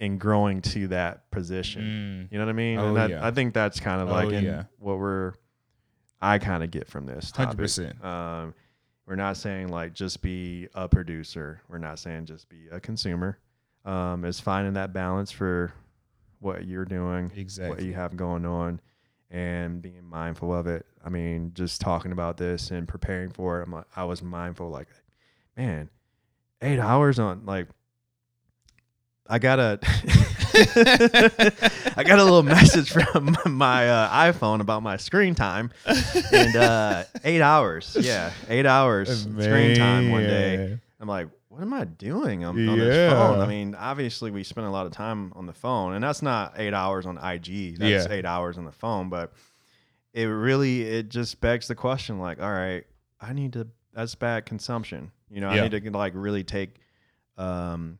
in growing to that position Mm. you know what i mean Oh, and that, yeah. i think that's kind of Oh, like in yeah. what we're i kind of get from this topic. 100%. um, we're not saying like just be a producer. We're not saying just be a consumer. Um, it's finding that balance for what you're doing exactly. what you have going on and being mindful of it. I mean, just talking about this and preparing for it, I'm like, I was mindful, like, man, eight hours on, like, I got a, I got a little message from my uh, iPhone about my screen time, and uh, eight hours, yeah, eight hours screen time one day. I'm like, what am I doing on, on this phone? I mean, obviously we spend a lot of time on the phone, and that's not eight hours on IG. That's Yeah. eight hours on the phone. But it really it just begs the question, like, all right, I need to. That's bad consumption. You know, Yeah. I need to like really take um,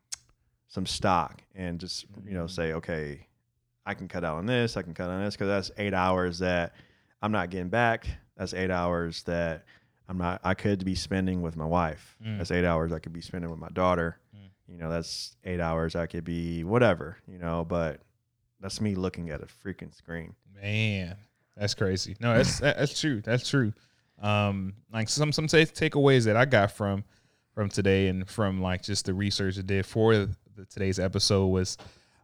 some stock and just you know say, okay, I can cut out on this. I can cut on this because that's eight hours that I'm not getting back. That's eight hours that I'm not. I could be spending with my wife. Mm. That's eight hours I could be spending with my daughter. Mm. You know, that's eight hours I could be whatever. You know, but that's me looking at a freaking screen. Man, that's crazy. No, that's that's true. That's true. Um, like some some take takeaways that I got from from today and from like just the research I did for the, today's episode was,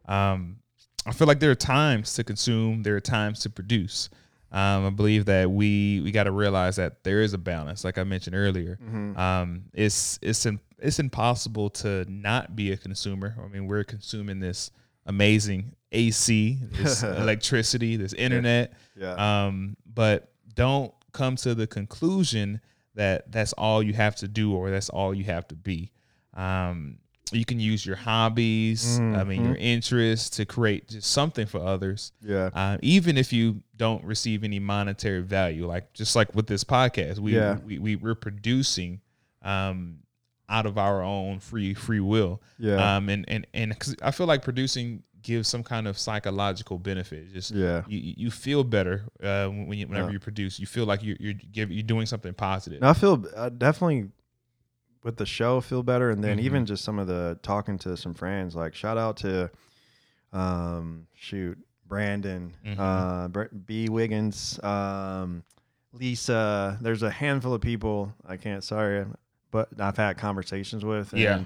um, I feel like there are times to consume, there are times to produce. Um, I believe that we we got to realize that there is a balance, like I mentioned earlier. Um, it's it's in, it's impossible to not be a consumer. I mean, we're consuming this amazing AC, this electricity, this internet. Yeah. Um, but don't come to the conclusion that that's all you have to do or that's all you have to be. Um, you can use your hobbies, I mean, your interests to create just something for others. yeah. Uh, even if you don't receive any monetary value, like just like with this podcast, we Yeah. we, we we're producing um, out of our own free free will. Yeah. Um, and and and cause I feel like producing gives some kind of psychological benefit. Just Yeah. you you feel better uh, when you, whenever Yeah. you produce. You feel like you're you're give, you're doing something positive. No, I feel uh, definitely with the show feel better, and then Mhm. even just some of the talking to some friends. Like shout out to, um, shoot Brandon, Mhm. uh, B Wiggins, um, Lisa. There's a handful of people I can't sorry, but I've had conversations with. And, Yeah.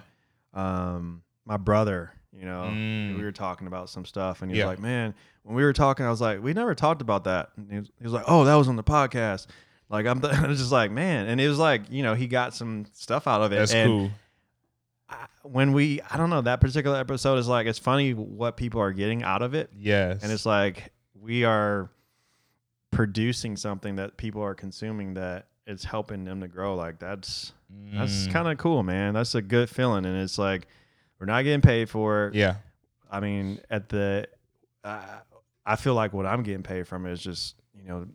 Um, my brother. You know, Mm. we were talking about some stuff, and he Yeah. like, "Man, when we were talking, I was like, we never talked about that." And he was, he was like, "Oh, that was on the podcast." Like I'm, I was just like, man, and it was like, you know, he got some stuff out of it. That's and cool. I- when we, I don't know, that particular episode is like, it's funny what people are getting out of it, Yes. and it's like we are producing something that people are consuming that it's helping them to grow. Like that's that's Mm. kind of cool, man. That's a good feeling, and it's like we're not getting paid for it. yeah. I mean, at the, uh, I feel like what I'm getting paid from is just, you know,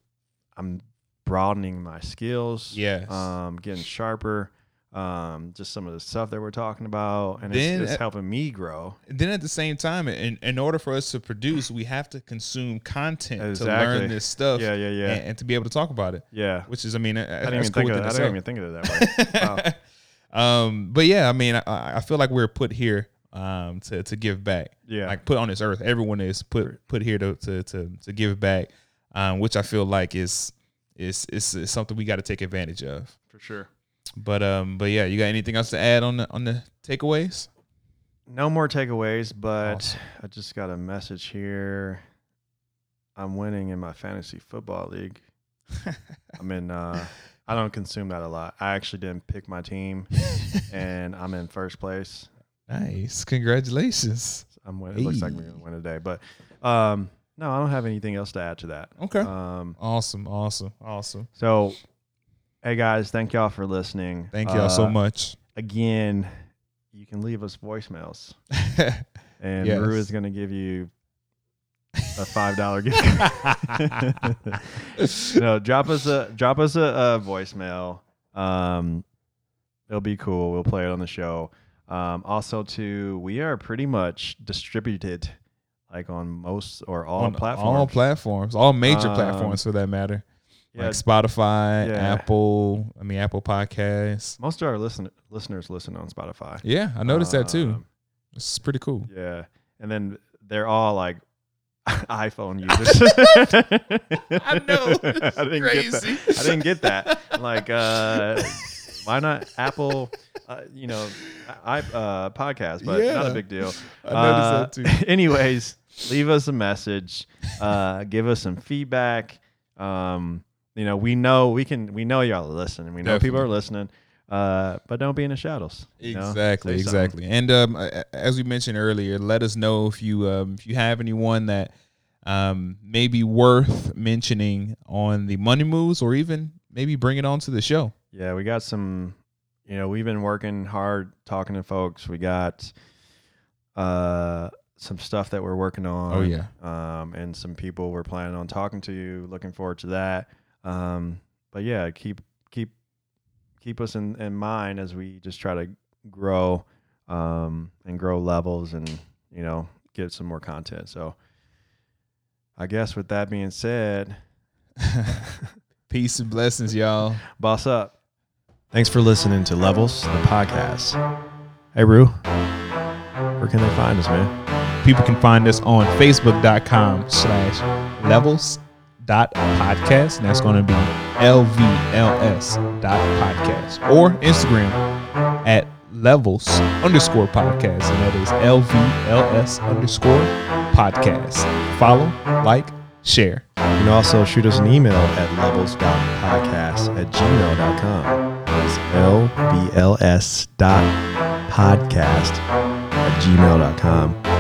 I'm broadening my skills. Yes. Um, getting sharper. Um, just some of the stuff that we're talking about, and Then it's, it's helping me grow. then at the same time, in, in order for us to produce, we have to consume content to learn this stuff. Yeah, yeah, yeah. And, and to be able to talk about it, Yeah. which is, I mean, I that's didn't even cool think of I didn't even think of it that way. Wow. um, but yeah, I mean, I, I feel like we're put here um, to to give back. Yeah. like put on this earth. Everyone is put put here to to to, to give back, um, which I feel like is is is, is something we got to take advantage of. For sure. But um, but yeah, you got anything else to add on the on the takeaways? No more takeaways, but Awesome. I just got a message here. I'm winning in my fantasy football league. I'm in. Uh, I don't consume that a lot. I actually didn't pick my team, and I'm in first place. Nice, congratulations. I'm win- It looks like we're gonna win today, but um, no, I don't have anything else to add to that. Okay, Um, awesome, awesome, awesome. so, hey guys, thank y'all for listening. Thank y'all so Uh, much. much. Again, you can leave us voicemails, and Yes. Rue is gonna give you a five dollar gift. card. no, drop us a drop us a, a voicemail. Um, it'll be cool. We'll play it on the show. Um, also, too, we are pretty much distributed, like on most or all on platforms. all platforms, all major Um, platforms for that matter, yeah, like Spotify, Yeah. Apple. I mean, Apple Podcasts. most of our listen listeners listen on Spotify. Yeah, I noticed that too. Um, It's pretty cool. Yeah, and then they're all like iPhone users. I know. I didn't get that. I didn't get that. Like, uh, why not Apple? Uh, you know, I uh, podcast, but not a big deal. I noticed Uh, that too. anyways, leave us a message. Uh, give us some feedback. Um, you know, we know we can. We know y'all are listening. We know people are listening. Uh, but don't be in the shadows. you know? Exactly, exactly. And um, as we mentioned earlier, let us know if you um, if you have anyone that um, may be worth mentioning on the money moves, or even maybe bring it on to the show. Yeah, we got some you know, we've been working hard talking to folks. We got uh, some stuff that we're working on. Oh yeah. um, and some people we're planning on talking to you. Looking forward to that. Um, but yeah, keep keep keep us in, in mind as we just try to grow um, and grow levels and you know get some more content. So I guess with that being said, Peace and blessings, y'all. boss up. Thanks for listening to Levels, the podcast. Hey, Rue, where can they find us, man? People can find us on Facebook.com slash levels dot podcast. And that's going to be LVLS dot podcast. Or Instagram at levels underscore podcast. And that is LVLS underscore podcast. Follow, like, share. You can also shoot us an email at levels.podcast at gmail.com. It's lvls dot podcast at gmail.com.